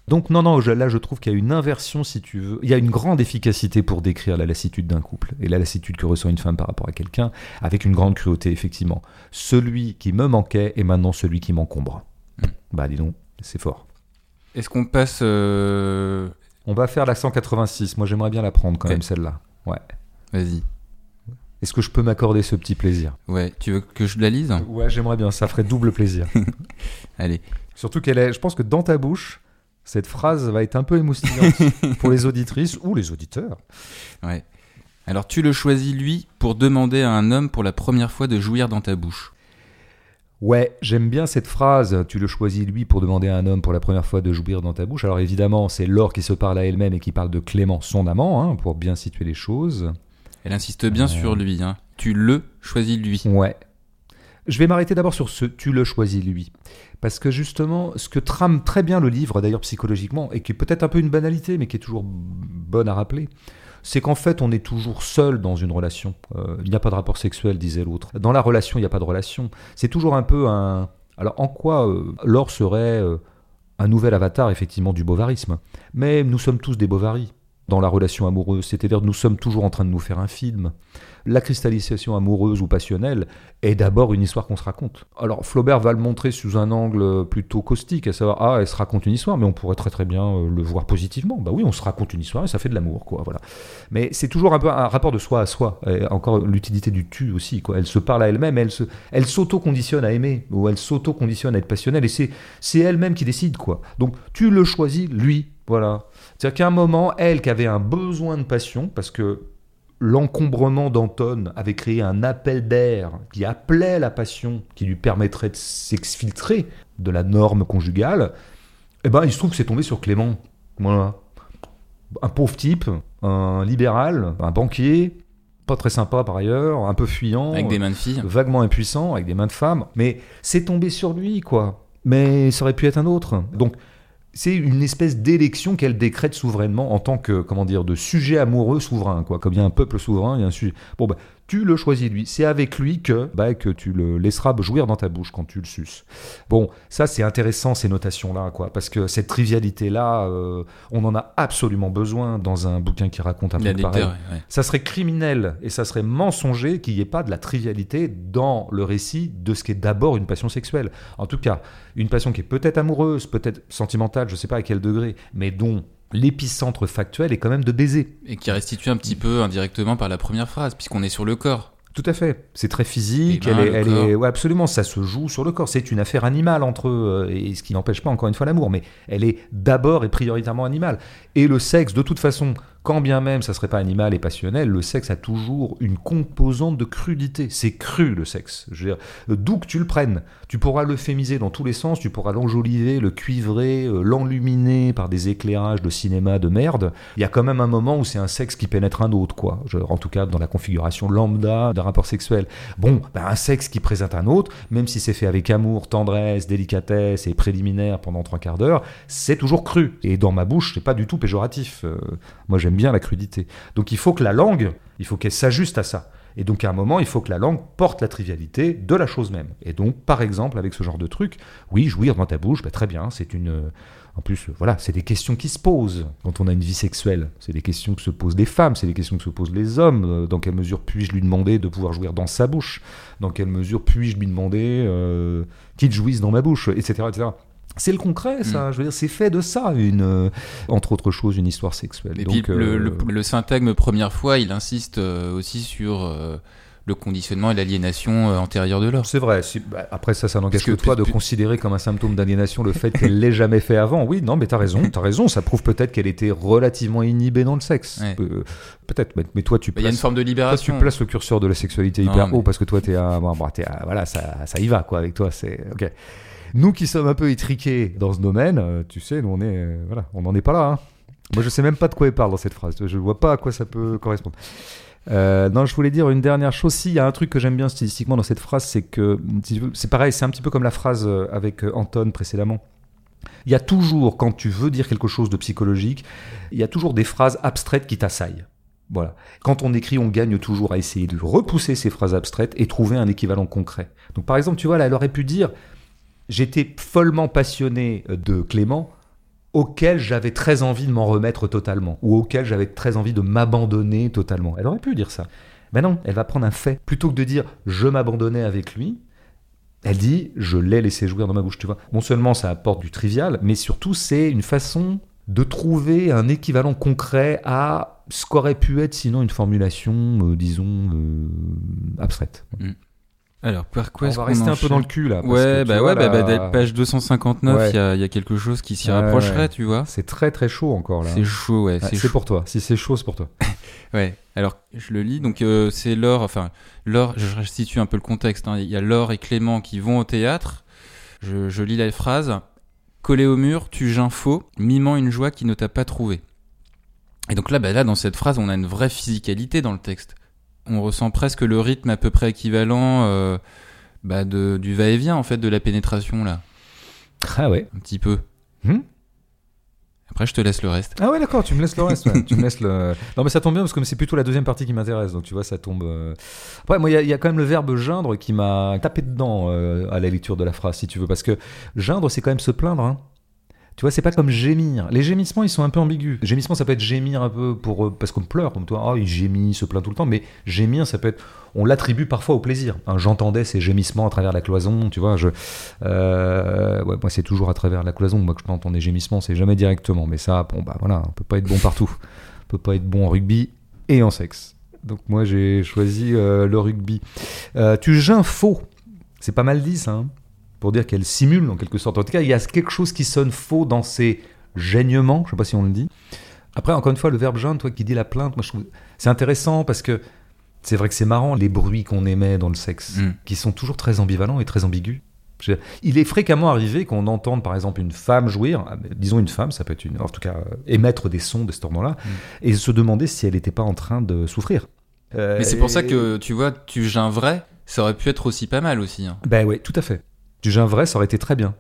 Donc non, non, je- là je trouve qu'il y a une inversion, si tu veux. Il y a une grande efficacité pour décrire la lassitude d'un couple et la lassitude que ressent une femme par rapport à quelqu'un, avec une grande cruauté, effectivement. Celui qui me manquait est maintenant celui qui m'encombre. Mm. Bah dis donc, c'est fort. Est-ce qu'on passe. euh, On va faire la 186. Moi j'aimerais bien la prendre quand même celle-là. Ouais. Vas-y. Est-ce que je peux m'accorder ce petit plaisir? Ouais, tu veux que je la lise? Ouais, j'aimerais bien. Ça ferait double plaisir. Allez. Surtout qu'elle est, je pense que dans ta bouche, cette phrase va être un peu émoustillante pour les auditrices ou les auditeurs. Ouais. Alors tu le choisis lui pour demander à un homme pour la première fois de jouir dans ta bouche. Ouais, j'aime bien cette phrase. Tu le choisis lui pour demander à un homme pour la première fois de jouir dans ta bouche. Alors évidemment, c'est Laure qui se parle à elle-même et qui parle de Clément, son amant, hein, pour bien situer les choses. Elle insiste bien Ouais. sur lui. Hein. Tu le choisis lui. Ouais. Je vais m'arrêter d'abord sur ce tu le choisis lui. Parce que justement, ce que trame très bien le livre, d'ailleurs psychologiquement, et qui est peut-être un peu une banalité, mais qui est toujours bonne à rappeler, c'est qu'en fait, on est toujours seul dans une relation. Euh, il n'y a pas de rapport sexuel, disait l'autre. Dans la relation, il n'y a pas de relation. C'est toujours un peu un. Alors, en quoi euh, l'or serait euh, un nouvel avatar, effectivement, du bovarisme? Mais nous sommes tous des bovaris dans la relation amoureuse, c'est-à-dire nous sommes toujours en train de nous faire un film. La cristallisation amoureuse ou passionnelle est d'abord une histoire qu'on se raconte. Alors Flaubert va le montrer sous un angle plutôt caustique, à savoir ah elle se raconte une histoire, mais on pourrait très très bien euh, le voir positivement. Bah oui, on se raconte une histoire et ça fait de l'amour, quoi. Voilà. Mais c'est toujours un peu un rapport de soi à soi. Et encore l'utilité du tu aussi, quoi. Elle se parle à elle-même, elle se, elle s'auto-conditionne à aimer ou elle s'auto-conditionne à être passionnelle et c'est c'est elle-même qui décide, quoi. Donc tu le choisis lui, voilà. C'est-à-dire qu'à un moment, elle qui avait un besoin de passion, parce que l'encombrement d'Anton avait créé un appel d'air qui appelait la passion, qui lui permettrait de s'exfiltrer de la norme conjugale, eh ben, il se trouve que c'est tombé sur Clément. Voilà. Un pauvre type, un libéral, un banquier, pas très sympa par ailleurs, un peu fuyant. Avec des mains de filles. Vaguement impuissant, avec des mains de femmes. Mais c'est tombé sur lui, quoi. Mais ça aurait pu être un autre. Donc, c'est une espèce d'élection qu'elle décrète souverainement en tant que, comment dire, de sujet amoureux souverain, quoi. Comme il y a un peuple souverain, il y a un sujet. Bon, bah, tu le choisis lui. C'est avec lui que, bah, que tu le laisseras jouir dans ta bouche quand tu le suces. Bon, ça c'est intéressant ces notations-là, quoi, parce que cette trivialité-là, euh, on en a absolument besoin dans un bouquin qui raconte un peu pareil. Ça serait criminel et ça serait mensonger qu'il n'y ait pas de la trivialité dans le récit de ce qui est d'abord une passion sexuelle. En tout cas, une passion qui est peut-être amoureuse, peut-être sentimentale, je ne sais pas à quel degré, mais dont l'épicentre factuel est quand même de baiser. Et qui restitue un petit peu indirectement par la première phrase, puisqu'on est sur le corps. Tout à fait. C'est très physique. elle, est, elle est, ouais, absolument. Ça se joue sur le corps. C'est une affaire animale entre eux, et ce qui n'empêche pas encore une fois l'amour. Mais elle est d'abord et prioritairement animale. Et le sexe, de toute façon, quand bien même ça serait pas animal et passionnel, le sexe a toujours une composante de crudité. C'est cru le sexe. D'où que tu le prennes, tu pourras l'euphémiser dans tous les sens, tu pourras l'enjoliver, le cuivrer, euh, l'enluminer par des éclairages de cinéma de merde. Il y a quand même un moment où c'est un sexe qui pénètre un autre, quoi. en tout cas, dans la configuration lambda d'un rapport sexuel. Bon, ben, un sexe qui présente un autre, même si c'est fait avec amour, tendresse, délicatesse et préliminaire pendant trois quarts d'heure, c'est toujours cru. Et dans ma bouche, c'est pas du tout péjoratif. Euh, moi, j'aime bien la crudité. Donc il faut que la langue, il faut qu'elle s'ajuste à ça. Et donc à un moment, il faut que la langue porte la trivialité de la chose même. Et donc, par exemple, avec ce genre de truc, oui, jouir dans ta bouche, bah, très bien, c'est une... En plus, voilà, c'est des questions qui se posent quand on a une vie sexuelle. C'est des questions que se posent les femmes, c'est des questions que se posent les hommes. Euh, dans quelle mesure puis-je lui demander de pouvoir jouir dans sa bouche? Dans quelle mesure puis-je lui demander euh, qu'il jouisse dans ma bouche Etc. etc. C'est le concret, ça. Mm. Je veux dire, c'est fait de ça, une, euh, entre autres choses, une histoire sexuelle. Et puis, le, le, le, syntagme première fois, il insiste euh, aussi sur euh, le conditionnement et l'aliénation antérieure de l'or. C'est vrai. Bah, après, ça, ça n'engage que, toi de considérer comme un symptôme d'aliénation le fait qu'elle l'ait jamais fait avant. Oui, non, mais t'as raison, t'as raison. Ça prouve peut-être qu'elle était relativement inhibée dans le sexe. peut-être, mais, toi, tu places. Il y a une forme de libération. Toi, tu places le curseur de la sexualité hyper haut parce que toi, t'es à, bon, t'es voilà, ça, ça y va, quoi, avec toi. C'est ok. Nous qui sommes un peu étriqués dans ce domaine, euh, tu sais, nous on est, euh, voilà, on n'en est pas là. Hein. Moi je sais même pas de quoi il parle dans cette phrase. Je vois pas à quoi ça peut correspondre. Euh, non, je voulais dire une dernière chose. Si, il y a un truc que j'aime bien stylistiquement dans cette phrase, c'est que c'est pareil, c'est un petit peu comme la phrase avec Anton précédemment. Il y a toujours, quand tu veux dire quelque chose de psychologique, il y a toujours des phrases abstraites qui t'assaillent. Voilà. Quand on écrit, on gagne toujours à essayer de repousser ces phrases abstraites et trouver un équivalent concret. Donc par exemple, tu vois, là, elle aurait pu dire j'étais follement passionné de Clément, auquel j'avais très envie de m'en remettre totalement, ou auquel j'avais très envie de m'abandonner totalement. Elle aurait pu dire ça. Mais non, elle va prendre un fait. Plutôt que de dire je m'abandonnais avec lui, elle dit je l'ai laissé jouir dans ma bouche, tu vois. Non seulement ça apporte du trivial, mais surtout c'est une façon de trouver un équivalent concret à ce qu'aurait pu être sinon une formulation, euh, disons, euh, abstraite. Mm. Alors, par quoi On va rester un peu dans le cul là. ouais, bah ouais, bah, bah page 259, il y, a, y, a, quelque chose qui s'y rapprocherait, tu vois. C'est très très chaud encore là. C'est chaud, ouais. c'est pour toi. Si c'est chaud, c'est pour toi. ouais. Alors, je le lis. Donc, euh, c'est Laure. Enfin, Laure. Je restitue un peu le contexte. Hein. Il y a Laure et Clément qui vont au théâtre. Je, je lis la phrase. Collé au mur, tu geins faux, mimant une joie qui ne t'a pas trouvé. Et donc là, bah là, dans cette phrase, on a une vraie physicalité dans le texte on ressent presque le rythme à peu près équivalent euh, bah, de, du va-et-vient en fait de la pénétration là. Ah ouais. Un petit peu. Hmm Après, je te laisse le reste. Ah ouais, d'accord, tu me laisses le reste. ouais. tu me laisses le... Non, mais ça tombe bien parce que c'est plutôt la deuxième partie qui m'intéresse. Donc tu vois, ça tombe. euh. Après, moi, il y, y a quand même le verbe geindre qui m'a tapé dedans euh, à la lecture de la phrase, si tu veux. Parce que geindre, c'est quand même se plaindre. hein. Tu vois, c'est pas comme gémir. Les gémissements, ils sont un peu ambigus. Gémissement, ça peut être gémir un peu pour euh, parce qu'on pleure, comme toi. Ah, il gémit, il se plaint tout le temps. Mais gémir, ça peut être. On l'attribue parfois au plaisir. Hein, J'entendais ces gémissements à travers la cloison. Tu vois, euh, moi, c'est toujours à travers la cloison. Moi, que je peux entendre des gémissements, c'est jamais directement. Mais ça, bon, bah voilà, on peut pas être bon partout. On peut pas être bon en rugby et en sexe. Donc moi, j'ai choisi euh, le rugby. Tu geins faux. C'est pas mal dit, ça. hein pour dire qu'elle simule en quelque sorte. En tout cas, il y a quelque chose qui sonne faux dans ces gênements, je sais pas si on le dit. Après, encore une fois, le verbe geindre, toi qui dis la plainte, moi je trouve c'est intéressant parce que c'est vrai que c'est marrant les bruits qu'on émet dans le sexe, Mm. qui sont toujours très ambivalents et très ambigus. Il est fréquemment arrivé qu'on entende par exemple une femme jouir, ah, disons une femme, ça peut être une, en tout cas euh, émettre des sons de cet ordre-là, et se demander si elle n'était pas en train de souffrir. Euh, Mais c'est pour ça que tu vois, tu geins vrai, ça aurait pu être aussi pas mal aussi. hein. Ben oui, tout à fait. Du gin vrai, ça aurait été très bien.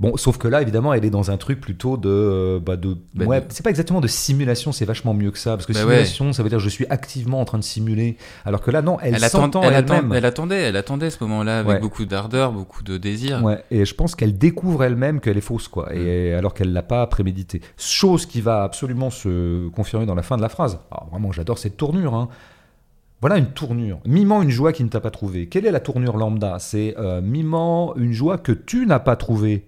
Bon, sauf que là, évidemment, elle est dans un truc plutôt de. euh, bah de Bah, ouais, de- c'est pas exactement de simulation, c'est vachement mieux que ça. Parce que Bah simulation, ça veut dire je suis activement en train de simuler. Alors que là, non, elle, Elle, s'entend elle, attend- elle attendait, elle attendait ce moment-là avec Ouais. beaucoup d'ardeur, beaucoup de désir. Ouais, et je pense qu'elle découvre elle-même qu'elle est fausse, quoi. Et alors qu'elle l'a pas prémédité. Chose qui va absolument se confirmer dans la fin de la phrase. Alors vraiment, j'adore cette tournure. hein. Voilà une tournure. Mimant une joie qui ne t'a pas trouvé. Quelle est la tournure lambda? C'est euh, mimant une joie que tu n'as pas trouvée.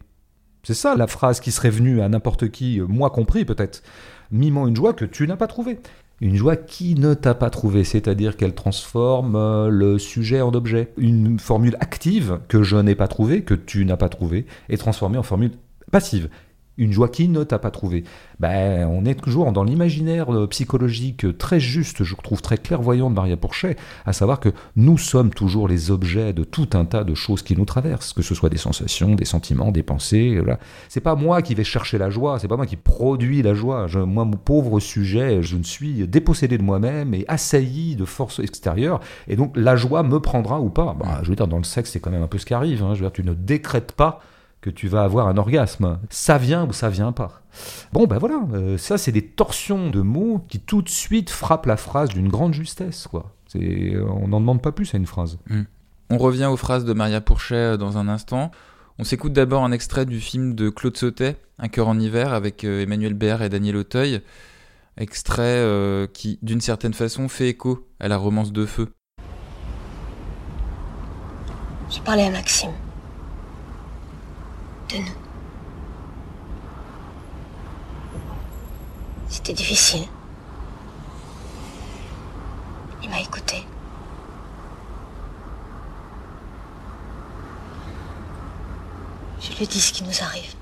C'est ça la phrase qui serait venue à n'importe qui, euh, moi compris peut-être. Mimant une joie que tu n'as pas trouvée. Une joie qui ne t'a pas trouvé, c'est-à-dire qu'elle transforme euh, le sujet en objet. Une formule active que je n'ai pas trouvée, que tu n'as pas trouvée, est transformée en formule passive. Une joie qui ne t'a pas trouvé. Ben, on est toujours dans l'imaginaire euh, psychologique très juste, je trouve très clairvoyant de Maria Pourchet, à savoir que nous sommes toujours les objets de tout un tas de choses qui nous traversent, que ce soit des sensations, des sentiments, des pensées. Voilà. C'est pas moi qui vais chercher la joie, c'est pas moi qui produis la joie. Je- moi, mon pauvre sujet, je ne suis dépossédé de moi-même et assailli de forces extérieures. Et donc, la joie me prendra ou pas. Bah, je veux dire, dans le sexe, c'est quand même un peu ce qui arrive. hein. Je veux dire, tu ne décrètes pas que tu vas avoir un orgasme. Ça vient ou ça vient pas. Bon, ben voilà, euh, ça c'est des torsions de mots qui tout de suite frappent la phrase d'une grande justesse, quoi. C'est, on n'en demande pas plus à une phrase. On revient aux phrases de Maria Pourchet euh, dans un instant. On s'écoute d'abord un extrait du film de Claude Sautet, Un cœur en hiver, avec euh, Emmanuel Béard et Daniel Auteuil. Extrait euh, qui, d'une certaine façon, fait écho à la romance de feu. J'ai parlé à Maxime. C'était difficile. Il m'a écouté. Je lui dis ce qui nous arrive.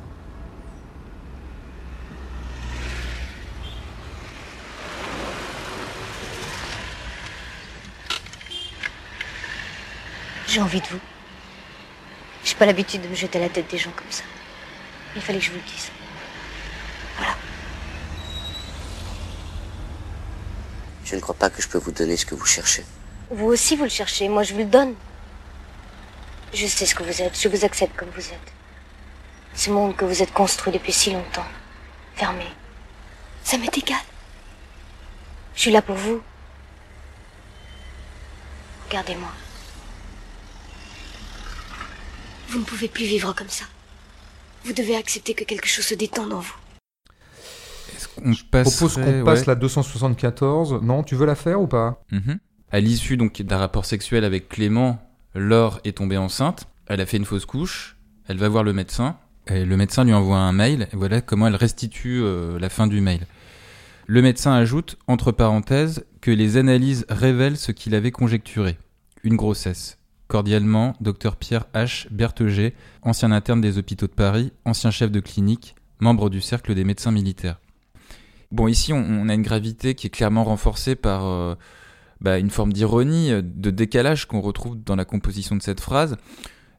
J'ai envie de vous. J'ai pas l'habitude de me jeter à la tête des gens comme ça. Il fallait que je vous le dise. Voilà. Je ne crois pas que je peux vous donner ce que vous cherchez. Vous aussi, vous le cherchez. Moi, je vous le donne. Je sais ce que vous êtes. Je vous accepte comme vous êtes. Ce monde que vous êtes construit depuis si longtemps. Fermé. Ça m'est égal. Je suis là pour vous. Regardez-moi. Vous ne pouvez plus vivre comme ça. Vous devez accepter que quelque chose se détende en vous. Est-ce qu'on Je propose qu'on passe ouais. la 274. Non, tu veux la faire ou pas? Mhm. À l'issue donc d'un rapport sexuel avec Clément, Laure est tombée enceinte. Elle a fait une fausse couche. Elle va voir le médecin. Et le médecin lui envoie un mail. Et voilà comment elle restitue euh, la fin du mail. Le médecin ajoute, entre parenthèses, que les analyses révèlent ce qu'il avait conjecturé. Une grossesse. Cordialement, Dr Pierre H. Bertheget, ancien interne des hôpitaux de Paris, ancien chef de clinique, membre du cercle des médecins militaires. Bon, ici, on, a une gravité qui est clairement renforcée par euh, bah, une forme d'ironie, euh, de décalage qu'on retrouve dans la composition de cette phrase.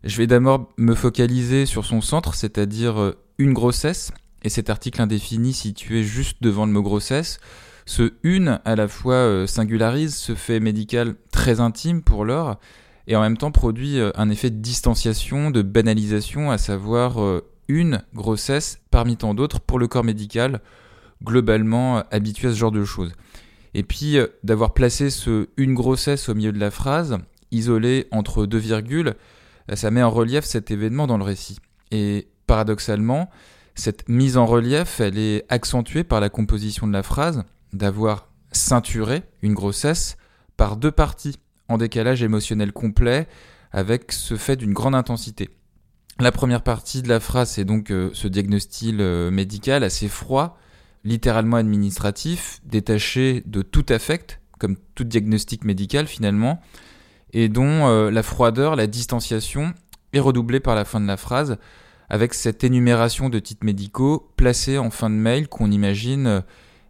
Je vais d'abord me focaliser sur son centre, c'est-à-dire euh, une grossesse, et cet article indéfini situé juste devant le mot grossesse Ce une, à la fois singularise ce fait médical très intime pour l'heure, et en même temps produit euh, un effet de distanciation, de banalisation, à savoir euh, une grossesse parmi tant d'autres pour le corps médical, globalement habitué à ce genre de choses. Et puis d'avoir placé ce une grossesse au milieu de la phrase, isolé entre deux virgules, ça met en relief cet événement dans le récit. Et paradoxalement, cette mise en relief, elle est accentuée par la composition de la phrase, d'avoir ceinturé une grossesse par deux parties en décalage émotionnel complet avec ce fait d'une grande intensité. La première partie de la phrase, c'est donc euh, ce diagnostic euh, médical assez froid, littéralement administratif, détaché de tout affect, comme tout diagnostic médical finalement, et dont euh, la froideur, la distanciation est redoublée par la fin de la phrase, avec cette énumération de titres médicaux placés en fin de mail qu'on imagine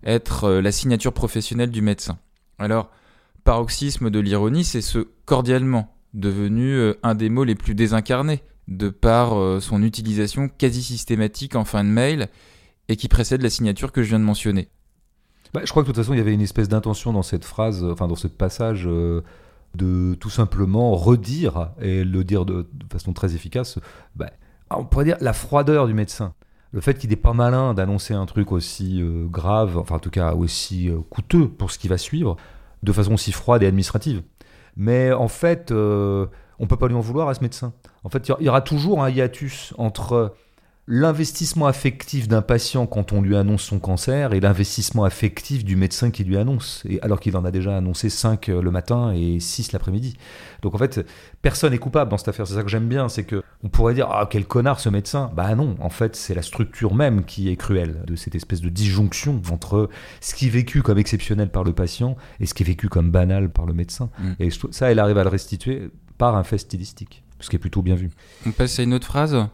être la signature professionnelle du médecin. Alors, paroxysme de l'ironie, c'est ce cordialement, devenu euh, un des mots les plus désincarnés, de par euh, son utilisation quasi systématique en fin de mail, et qui précède la signature que je viens de mentionner. Bah, je crois que de toute façon, il y avait une espèce d'intention dans cette phrase, enfin dans ce passage, de tout simplement redire, et le dire de, façon très efficace, bah, on pourrait dire la froideur du médecin le fait qu'il n'est pas malin d'annoncer un truc aussi euh, grave, enfin en tout cas aussi euh, coûteux pour ce qui va suivre, de façon aussi froide et administrative. Mais en fait, euh, on peut pas lui en vouloir à ce médecin. En fait, il y aura toujours un hiatus entre l'investissement affectif d'un patient quand on lui annonce son cancer et l'investissement affectif du médecin qui lui annonce, et alors qu'il en a déjà annoncé 5 le matin et 6 l'après-midi. Donc en fait, personne n'est coupable dans cette affaire. C'est ça que j'aime bien, c'est que on pourrait dire ah quel connard ce médecin. Bah non, en fait c'est la structure même qui est cruelle de cette espèce de disjonction entre ce qui est vécu comme exceptionnel par le patient et ce qui est vécu comme banal par le médecin. Mm. Et ça, elle arrive à le restituer par un fait stylistique, ce qui est plutôt bien vu. On passe à une autre phrase?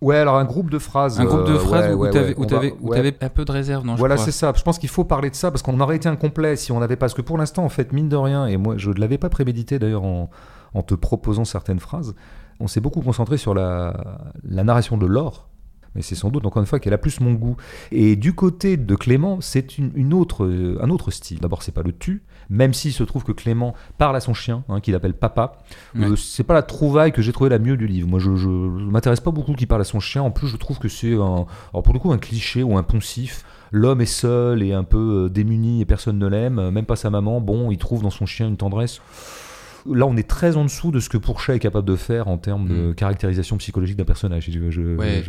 Ouais, alors un groupe de phrases. Un groupe de euh, phrases où tu avais, un peu de réserve, non Voilà, c'est ça. Je pense qu'il faut parler de ça parce qu'on aurait été incomplet si on n'avait pas. Parce que pour l'instant, en fait, mine de rien, et moi je ne l'avais pas prémédité d'ailleurs en, en, te proposant certaines phrases, on s'est beaucoup concentré sur la, la narration de l'or mais c'est sans doute encore une fois qu'elle a plus mon goût. Et du côté de Clément, c'est une, autre, un autre style. D'abord, c'est pas le tu, même s'il se trouve que Clément parle à son chien, hein, qu'il appelle papa. Euh, c'est pas la trouvaille que j'ai trouvé la mieux du livre. Moi, je, je, m'intéresse pas beaucoup qu'il parle à son chien. En plus, je trouve que c'est un, alors pour le coup un cliché ou un poncif. L'homme est seul et un peu euh, démuni et personne ne l'aime, même pas sa maman. Bon, il trouve dans son chien une tendresse là, on est très en dessous de ce que Pourchet est capable de faire en termes de mm. caractérisation psychologique d'un personnage.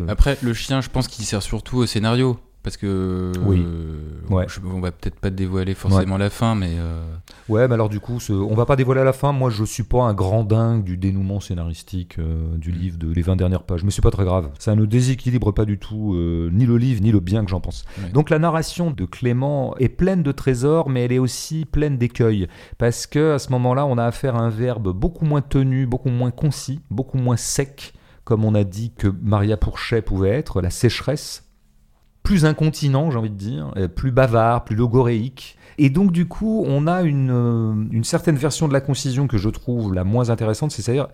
Après, le chien, je pense qu'il sert surtout au scénario. Parce que. Oui. ouais. on va peut-être pas dévoiler forcément la fin, mais. Euh, ouais, mais alors du coup, ce... on va pas dévoiler la fin. Moi, je suis pas un grand dingue du dénouement scénaristique euh, du mm. livre de les 20 dernières pages. Mais c'est pas très grave. Ça ne déséquilibre pas du tout euh, ni le livre, ni le bien que j'en pense. Donc la narration de Clément est pleine de trésors, mais elle est aussi pleine d'écueils. Parce que à ce moment-là, on a affaire à un verbe beaucoup moins tenu, beaucoup moins concis, beaucoup moins sec, comme on a dit que Maria Pourchet pouvait être, la sécheresse plus incontinent, j'ai envie de dire, euh, plus bavard, plus logoréique. Et donc, du coup, on a une, euh, une certaine version de la concision que je trouve la moins intéressante, c'est-à-dire,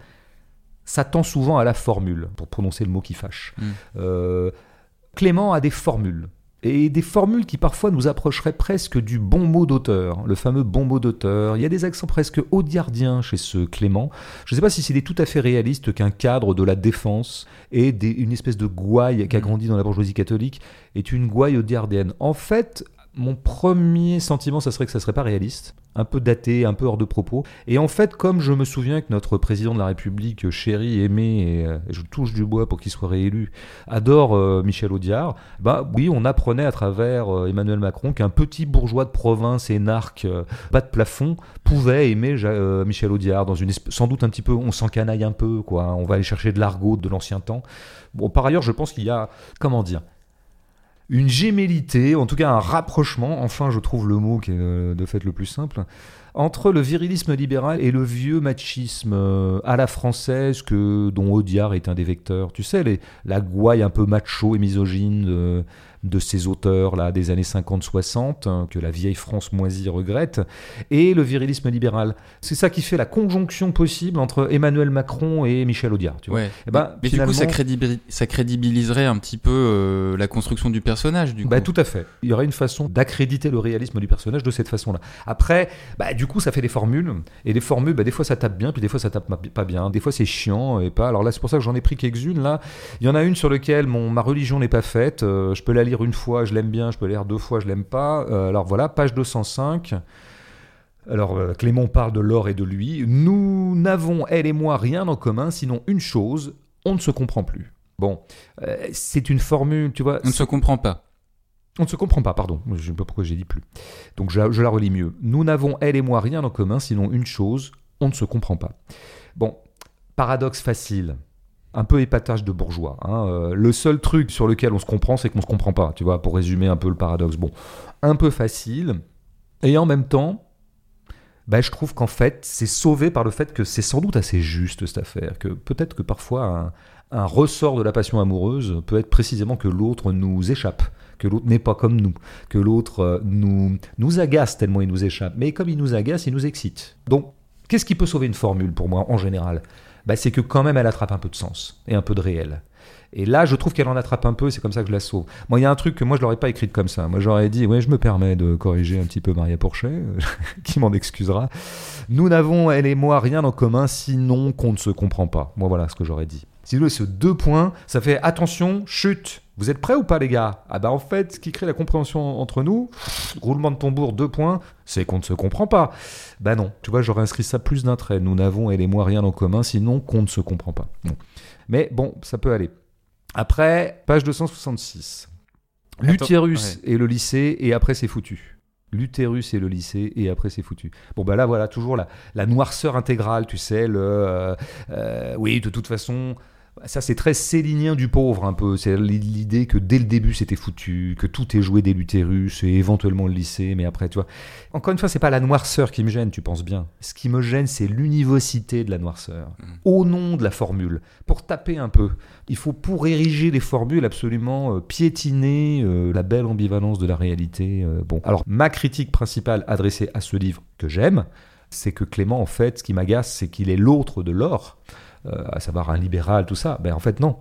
ça tend souvent à la formule, pour prononcer le mot qui fâche. Mm. Euh, Clément a des formules et des formules qui parfois nous approcheraient presque du bon mot d'auteur, le fameux bon mot d'auteur. Il y a des accents presque audiardiens chez ce Clément. Je ne sais pas si c'est tout à fait réaliste qu'un cadre de la défense et une espèce de gouaille qui a mm. grandi dans la bourgeoisie catholique est une gouaille audiardienne. En fait, mon premier sentiment, ça serait que ça serait pas réaliste, un peu daté, un peu hors de propos. Et en fait, comme je me souviens que notre président de la République, chéri, aimé, et, euh, je touche du bois pour qu'il soit réélu, adore euh, Michel Audiard, bah oui, on apprenait à travers euh, Emmanuel Macron qu'un petit bourgeois de province énarque, bas de plafond, pouvait aimer Michel Audiard dans une sans doute un petit peu, on s'encanaille un peu, quoi. On va aller chercher de l'argot de l'ancien temps. Bon, par ailleurs, je pense qu'il y a, comment dire, une gémellité, en tout cas un rapprochement, enfin je trouve le mot qui est euh, de fait le plus simple, entre le virilisme libéral et le vieux machisme euh, à la française que dont Audiard est un des vecteurs. Tu sais, la gouaille un peu macho et misogyne de ces auteurs-là des années 50-60, hein, que la vieille France moisie regrette, et le virilisme libéral. C'est ça qui fait la conjonction possible entre Emmanuel Macron et Michel Audiard. Tu vois. Ouais. Eh ben, mais du coup, ça, ça crédibiliserait un petit peu euh, la construction du personnage, du Bah, tout à fait. Il y aurait une façon d'accréditer le réalisme du personnage de cette façon-là. Après, bah, du coup, ça fait des formules. Et les formules, bah, des fois, ça tape bien, puis des fois, ça tape pas bien. Des fois, c'est chiant et pas. Alors là, c'est pour ça que j'en ai pris quelques-unes. Là, il y en a une sur laquelle mon, ma religion n'est pas faite. Euh, je peux la lire une fois, je l'aime bien. Je peux lire deux fois, je l'aime pas. Euh, alors voilà, page 205. Alors, euh, Clément parle de l'or et de lui. Nous n'avons, elle et moi, rien en commun, sinon une chose on ne se comprend plus. Bon, euh, c'est une formule, tu vois. On ne se comprend pas. On ne se comprend pas, pardon. Je ne sais pas pourquoi j'ai dit plus. Donc je, je la relis mieux. Nous n'avons, elle et moi, rien en commun, sinon une chose, on ne se comprend pas. Bon, paradoxe facile. Un peu épatage de bourgeois. hein. Euh, le seul truc sur lequel on se comprend, c'est qu'on se comprend pas, tu vois, pour résumer un peu le paradoxe. Bon, un peu facile. Et en même temps, bah, je trouve qu'en fait, c'est sauvé par le fait que c'est sans doute assez juste cette affaire. Que peut-être que parfois, un, un ressort de la passion amoureuse peut être précisément que l'autre nous échappe, que l'autre n'est pas comme nous, que l'autre euh, nous, nous agace tellement il nous échappe. Mais comme il nous agace, il nous excite. Donc, qu'est-ce qui peut sauver une formule pour moi en général? Bah, C'est que quand même elle attrape un peu de sens et un peu de réel. Et là, je trouve qu'elle en attrape un peu, c'est comme ça que je la sauve. Moi, il y a un truc que moi, je l'aurais pas écrite comme ça. Moi, j'aurais dit, ouais, je me permets de corriger un petit peu Maria Porchet, qui m'en excusera. Nous n'avons, elle et moi, rien en commun, sinon qu'on ne se comprend pas. Moi, voilà ce que j'aurais dit. Si vous voulez, ce deux points, ça fait attention, chute. Vous êtes prêts ou pas, les gars? Ah bah en fait, ce qui crée la compréhension entre nous, roulement de tambour, deux points, c'est qu'on ne se comprend pas. Bah non, tu vois, j'aurais inscrit ça plus d'un trait. Nous n'avons, elle et moi, rien en commun, sinon qu'on ne se comprend pas. Bon. Mais bon, ça peut aller. Après, page 266. Attends, L'utérus et le lycée, et après c'est foutu. L'utérus et le lycée, et après c'est foutu. Bon, bah là, voilà, toujours la, la noirceur intégrale, tu sais, le. euh, euh, oui, de toute façon. Ça, c'est très célinien du pauvre, un peu. C'est l'idée que dès le début, c'était foutu, que tout est joué dès l'utérus et éventuellement le lycée, mais après, tu vois. Encore une fois, c'est pas la noirceur qui me gêne, tu penses bien. Ce qui me gêne, c'est l'univocité de la noirceur. Au nom de la formule. Pour taper un peu. Il faut, pour ériger les formules, absolument euh, piétiner euh, la belle ambivalence de la réalité. euh, bon. Alors, ma critique principale adressée à ce livre que j'aime, c'est que Clément, en fait, ce qui m'agace, c'est qu'il est l'autre de l'or, à savoir un libéral, tout ça. Ben, en fait, non.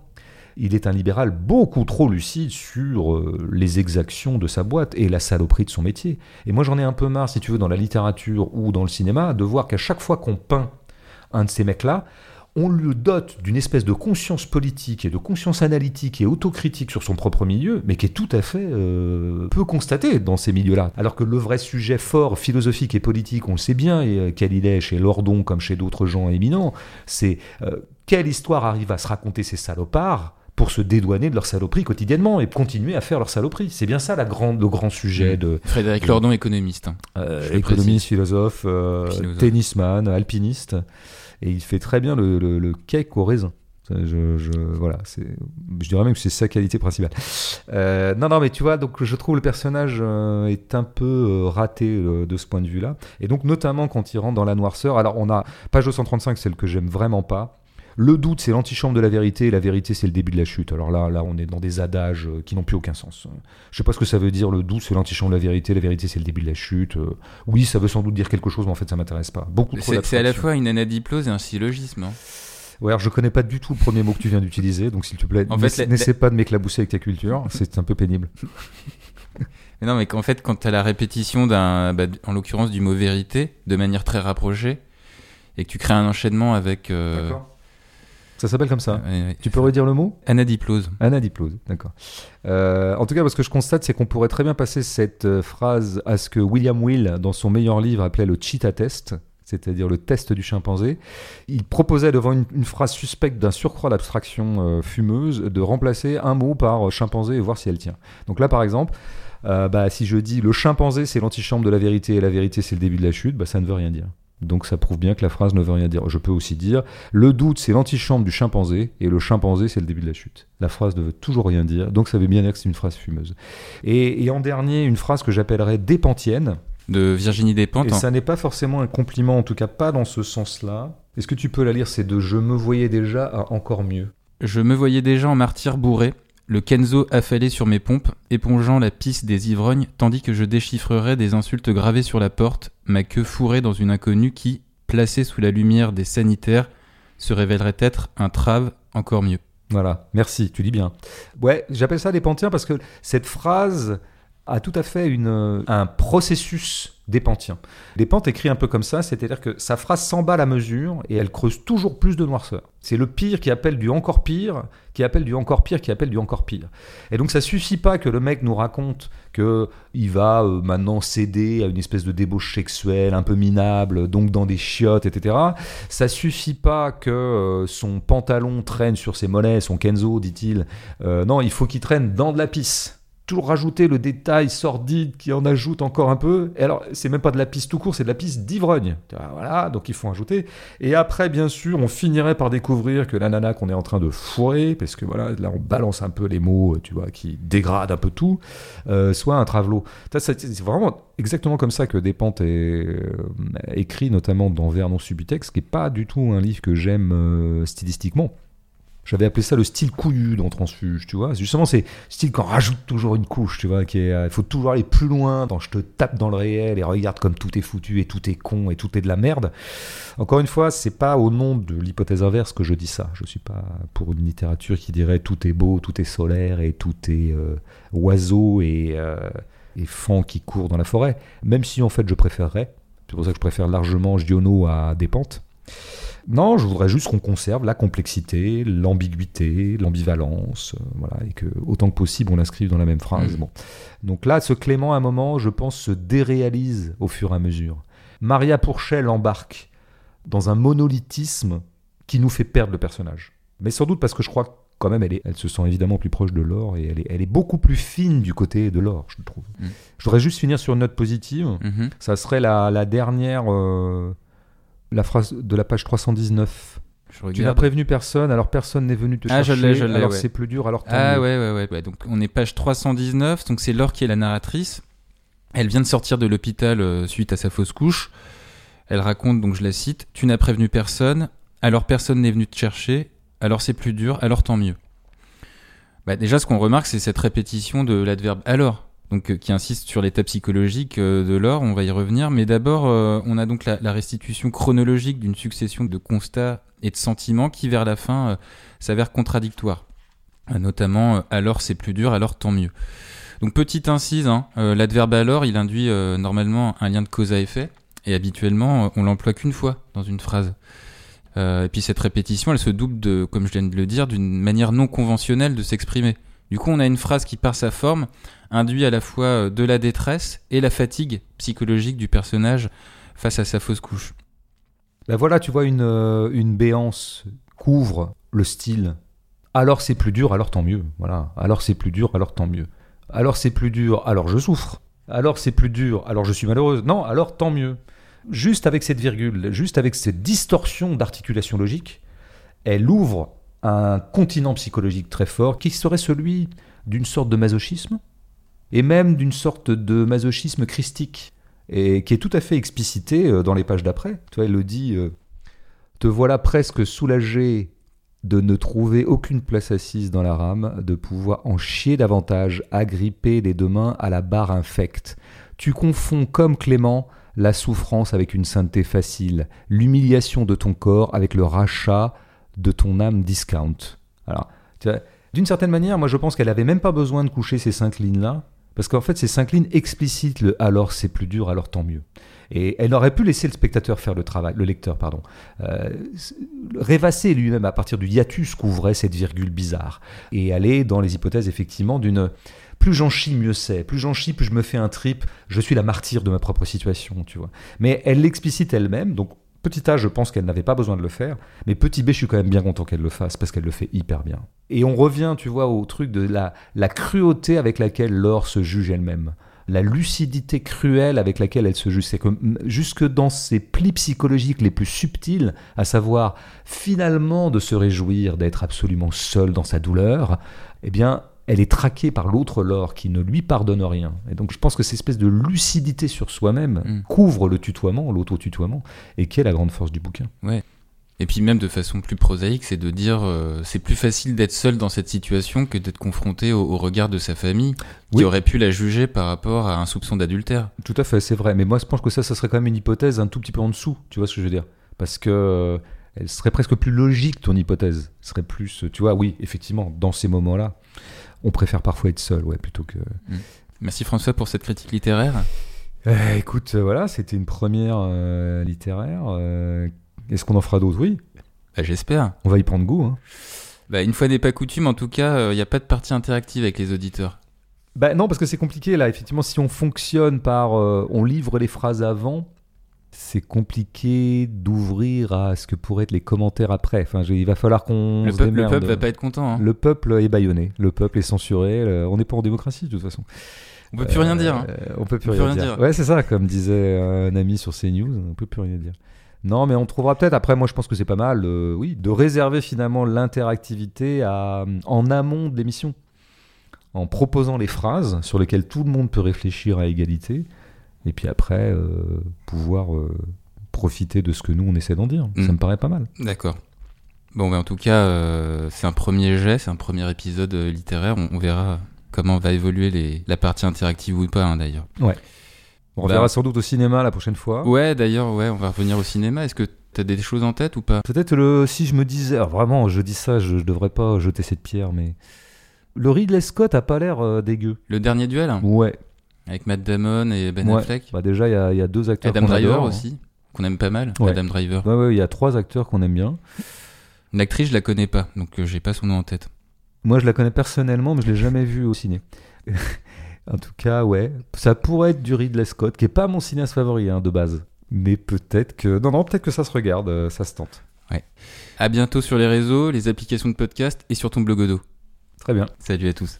Il est un libéral beaucoup trop lucide sur euh, les exactions de sa boîte et la saloperie de son métier. Et moi, j'en ai un peu marre, si tu veux, dans la littérature ou dans le cinéma, de voir qu'à chaque fois qu'on peint un de ces mecs-là, on le dote d'une espèce de conscience politique et de conscience analytique et autocritique sur son propre milieu, mais qui est tout à fait euh, peu constatée dans ces milieux-là. Alors que le vrai sujet fort, philosophique et politique, on le sait bien, et euh, quel il est chez Lordon comme chez d'autres gens éminents, c'est euh, quelle histoire arrive à se raconter ces salopards pour se dédouaner de leur saloperie quotidiennement et continuer à faire leur saloperie. C'est bien ça la grande, le grand sujet Mm. de Frédéric Lordon, économiste. hein. euh, économiste, philosophe, euh, Philosophe. tennisman, alpiniste, et il fait très bien le, cake au raisin. Je, voilà, je dirais même que c'est sa qualité principale. Euh, non, non, mais tu vois, donc je trouve le personnage euh, est un peu euh, raté de ce point de vue-là, et donc notamment quand il rentre dans la noirceur. Alors on a page 235, celle que j'aime vraiment pas. Le doute, c'est l'antichambre de la vérité, et la vérité, c'est le début de la chute. Alors là, là, on est dans des adages euh, qui n'ont plus aucun sens. Je sais pas ce que ça veut dire, le doute, c'est l'antichambre de la vérité, la vérité, c'est le début de la chute. Euh, oui, ça veut sans doute dire quelque chose, mais en fait, ça m'intéresse pas. Beaucoup C'est à la fois une anadiplose et un syllogisme. hein. Ouais, alors je connais pas du tout le premier mot que tu viens d'utiliser, donc s'il te plaît, n'essaie pas de m'éclabousser avec ta culture, c'est un peu pénible. Mais non, mais qu'en fait, quand tu as la répétition d'un, bah, en l'occurrence du mot vérité, de manière très rapprochée, et que tu crées un enchaînement avec. euh, Ça s'appelle comme ça. ouais. Tu peux redire le mot? Anadiplose. Anadiplose, d'accord. Euh, en tout cas, parce que je constate, c'est qu'on pourrait très bien passer cette euh, phrase à ce que William Will, dans son meilleur livre, appelait le cheetah test, c'est-à-dire le test du chimpanzé. Il proposait devant une, une phrase suspecte d'un surcroît d'abstraction euh, fumeuse de remplacer un mot par euh, chimpanzé et voir si elle tient. Donc là, par exemple, euh, bah, si je dis le chimpanzé, c'est l'antichambre de la vérité et la vérité, c'est le début de la chute, bah, ça ne veut rien dire. Donc ça prouve bien que la phrase ne veut rien dire. Je peux aussi dire le doute, c'est l'antichambre du chimpanzé, et le chimpanzé, c'est le début de la chute. La phrase ne veut toujours rien dire, donc ça veut bien dire que c'est une phrase fumeuse. Et, et en dernier, une phrase que j'appellerais dépentienne, De Virginie Despentes. et ça n'est pas forcément un compliment, en tout cas pas dans ce sens-là. Est-ce que tu peux la lire C'est de Je me voyais déjà à encore mieux. Je me voyais déjà en martyr bourré, le Kenzo affalé sur mes pompes, épongeant la pisse des ivrognes, tandis que je déchiffrerais des insultes gravées sur la porte, ma queue fourrée dans une inconnue qui, placée sous la lumière des sanitaires, se révélerait être un trave encore mieux. Voilà, merci, tu dis bien. Ouais, j'appelle ça les pantiens parce que cette phrase a tout à fait une, un processus. Les pentes écrit un peu comme ça, c'est-à-dire que sa phrase s'emballe à mesure et elle creuse toujours plus de noirceur. C'est le pire qui appelle du encore pire, qui appelle du encore pire, qui appelle du encore pire. Et donc ça suffit pas que le mec nous raconte que il va euh, maintenant céder à une espèce de débauche sexuelle un peu minable, donc dans des chiottes, etc. Ça suffit pas que euh, son pantalon traîne sur ses mollets, son Kenzo, dit-il. Euh, non, il faut qu'il traîne dans de la pisse toujours rajouter le détail sordide qui en ajoute encore un peu. Et alors, c'est même pas de la piste tout court, c'est de la piste d'ivrogne. Voilà, donc il faut ajouter. Et après, bien sûr, on finirait par découvrir que la nana qu'on est en train de fourrer, parce que voilà, là on balance un peu les mots, tu vois, qui dégradent un peu tout, euh, soit un travelot. C'est vraiment exactement comme ça que Despentes est euh, écrit, notamment dans Vernon Subutex, qui est pas du tout un livre que j'aime euh, stylistiquement. J'avais appelé ça le style couillu dans Transfuge, tu vois. Justement, c'est style qu'on rajoute toujours une couche, tu vois. Qui il euh, faut toujours aller plus loin. Dans je te tape dans le réel et regarde comme tout est foutu et tout est con et tout est de la merde. Encore une fois, c'est pas au nom de l'hypothèse inverse que je dis ça. Je suis pas pour une littérature qui dirait tout est beau, tout est solaire et tout est euh, oiseau et, euh, et fan qui court dans la forêt. Même si en fait je préférerais. C'est pour ça que je préfère largement Giono à Despentes. Non, je voudrais juste qu'on conserve la complexité, l'ambiguïté, l'ambivalence, euh, voilà, et que autant que possible on l'inscrive dans la même phrase. Mm. Bon. Donc là, ce Clément, à un moment, je pense, se déréalise au fur et à mesure. Maria Pourchel embarque dans un monolithisme qui nous fait perdre le personnage. Mais sans doute parce que je crois quand même, elle, est, elle se sent évidemment plus proche de l'or et elle est, elle est beaucoup plus fine du côté de l'or, je trouve. Mm. Je voudrais juste finir sur une note positive. Mm-hmm. Ça serait la, dernière. Euh, la phrase de la page 319. tu n'as prévenu personne, alors personne n'est venu te ah, chercher. Je je alors c'est plus dur, alors Ah ouais, ouais, ouais, Donc on est page 319, donc c'est Laure qui est la narratrice. Elle vient de sortir de l'hôpital euh, suite à sa fausse couche. Elle raconte, donc je la cite, Tu n'as prévenu personne, alors personne n'est venu te chercher, alors c'est plus dur, alors tant mieux. Bah, déjà, ce qu'on remarque, c'est cette répétition de l'adverbe alors donc euh, qui insiste sur l'état psychologique euh, de l'or, on va y revenir, mais d'abord euh, on a donc la, restitution chronologique d'une succession de constats et de sentiments qui vers la fin s'avèrent contradictoires, notamment alors c'est plus dur, alors tant mieux. Donc petite incise, hein, l'adverbe alors il induit normalement un lien de cause à effet, et habituellement on l'emploie qu'une fois dans une phrase. et puis cette répétition, elle se double de, comme je viens de le dire, d'une manière non conventionnelle de s'exprimer. Du coup, on a une phrase qui, par sa forme, induit à la fois euh, de la détresse et la fatigue psychologique du personnage face à sa fausse couche. Ben voilà, tu vois, une, euh, une béance couvre le style. Alors c'est plus dur, alors tant mieux. Voilà. Alors c'est plus dur, alors tant mieux. Alors c'est plus dur, alors je souffre. Alors c'est plus dur, alors je suis malheureuse. Non, alors tant mieux. Juste avec cette virgule, juste avec cette distorsion d'articulation logique, elle ouvre un continent psychologique très fort qui serait celui d'une sorte de masochisme, et même d'une sorte de masochisme christique, et qui est tout à fait explicité euh, dans les pages d'après. Tu vois, elle le dit euh, Te voilà presque soulagé de ne trouver aucune place assise dans la rame, de pouvoir en chier davantage, agripper les deux mains à la barre infecte. Tu confonds comme Clément la souffrance avec une sainteté facile, l'humiliation de ton corps avec le rachat de ton âme discount. Alors, d'une certaine manière, moi je pense qu'elle avait même pas besoin de coucher ces cinq lignes-là, parce qu'en fait ces cinq lignes explicitent le alors c'est plus dur, alors tant mieux. Et elle aurait pu laisser le spectateur faire le travail, le lecteur, pardon, euh, rêvasser lui-même à partir du hiatus qu'ouvrait cette virgule bizarre, et aller dans les hypothèses effectivement d'une plus j'en chie, mieux c'est. Plus j'en chie, plus je me fais un trip. Je suis la martyre de ma propre situation, tu vois. Mais elle l'explicite elle-même, donc Petit A, je pense qu'elle n'avait pas besoin de le faire, mais petit B, je suis quand même bien content qu'elle le fasse parce qu'elle le fait hyper bien. Et on revient, tu vois, au truc de la, la cruauté avec laquelle Laure se juge elle-même. La lucidité cruelle avec laquelle elle se juge. C'est que jusque dans ses plis psychologiques les plus subtils, à savoir finalement de se réjouir d'être absolument seule dans sa douleur, eh bien, elle est traquée par l'autre Laure qui ne lui pardonne rien. Et donc je pense que cette espèce de lucidité sur soi-même mm. couvre le tutoiement, l'auto-tutoiement, et qui est la grande force du bouquin. Ouais. Et puis même de façon plus prosaïque, c'est de dire euh, c'est plus facile d'être seul dans cette situation que d'être confronté au, au regard de sa famille qui aurait pu la juger par rapport à un soupçon d'adultère. Tout à fait, c'est vrai. Mais moi, je pense que ça, ça serait quand même une hypothèse un tout petit peu en dessous. Tu vois ce que je veux dire? Parce que euh, elle serait presque plus logique ton hypothèse. Ce serait plus, tu vois, oui, effectivement, dans ces moments-là, on préfère parfois être seul, ouais, plutôt que. Merci François pour cette critique littéraire. Euh, écoute, euh, voilà, c'était une première euh, littéraire. euh, Est-ce qu'on en fera d'autres? Oui, Bah, J'espère. on va y prendre goût. Hein. Bah, une fois n'est pas coutume, en tout cas, il n'y a pas de partie interactive avec les auditeurs. Bah non, parce que c'est compliqué là. Effectivement, si on fonctionne par, on livre les phrases avant, c'est compliqué d'ouvrir à ce que pourraient être les commentaires après. Enfin, je- il va falloir qu'on Le se peuple, le démerde. peuple va pas être content. hein. Le peuple est bâillonné, le peuple est censuré. le- On n'est pas en démocratie de toute façon. On peut plus rien dire. hein. Euh, on peut plus On peut rien, rien dire. dire. Ouais, c'est ça, comme disait un ami sur CNews, on peut plus rien dire. Non, mais on trouvera peut-être. Après, moi, je pense que c'est pas mal, euh, oui, de réserver finalement l'interactivité à- en amont de l'émission, en proposant les phrases sur lesquelles tout le monde peut réfléchir à égalité, et puis après euh, pouvoir euh, profiter de ce que nous on essaie d'en dire. Mm. Ça me paraît pas mal. D'accord. Bon, bah, en tout cas, euh, c'est un premier jet, c'est un premier épisode littéraire. On, on verra comment va évoluer les, la partie interactive ou pas, hein, d'ailleurs. On Bah. verra sans doute au cinéma la prochaine fois. Ouais, d'ailleurs, ouais, on va revenir au cinéma. Est-ce que t'as des choses en tête ou pas? Peut-être le si je me disais, alors vraiment, je dis ça, je, je devrais pas jeter cette pierre, mais le Ridley Scott a pas l'air euh, dégueu. Le dernier duel hein, Ouais. Avec Matt Damon et Ben Ouais. Affleck. Bah déjà, il y, a- il y a deux acteurs Adam Driver adore. aussi, qu'on aime pas mal. Ouais. Adam Driver. Ouais, ouais, il y a trois acteurs qu'on aime bien. L'actrice, je la connais pas, donc euh, j'ai pas son nom en tête. Moi, je la connais personnellement, mais je l'ai jamais vue au ciné. en tout cas, ouais, ça pourrait être du Ridley Scott, qui est pas mon cinéaste favori hein, de base. Mais peut-être que non, non, peut-être que ça se regarde, euh, ça se tente. À bientôt sur les réseaux, les applications de podcast et sur ton blogodo. Très bien. Salut à tous.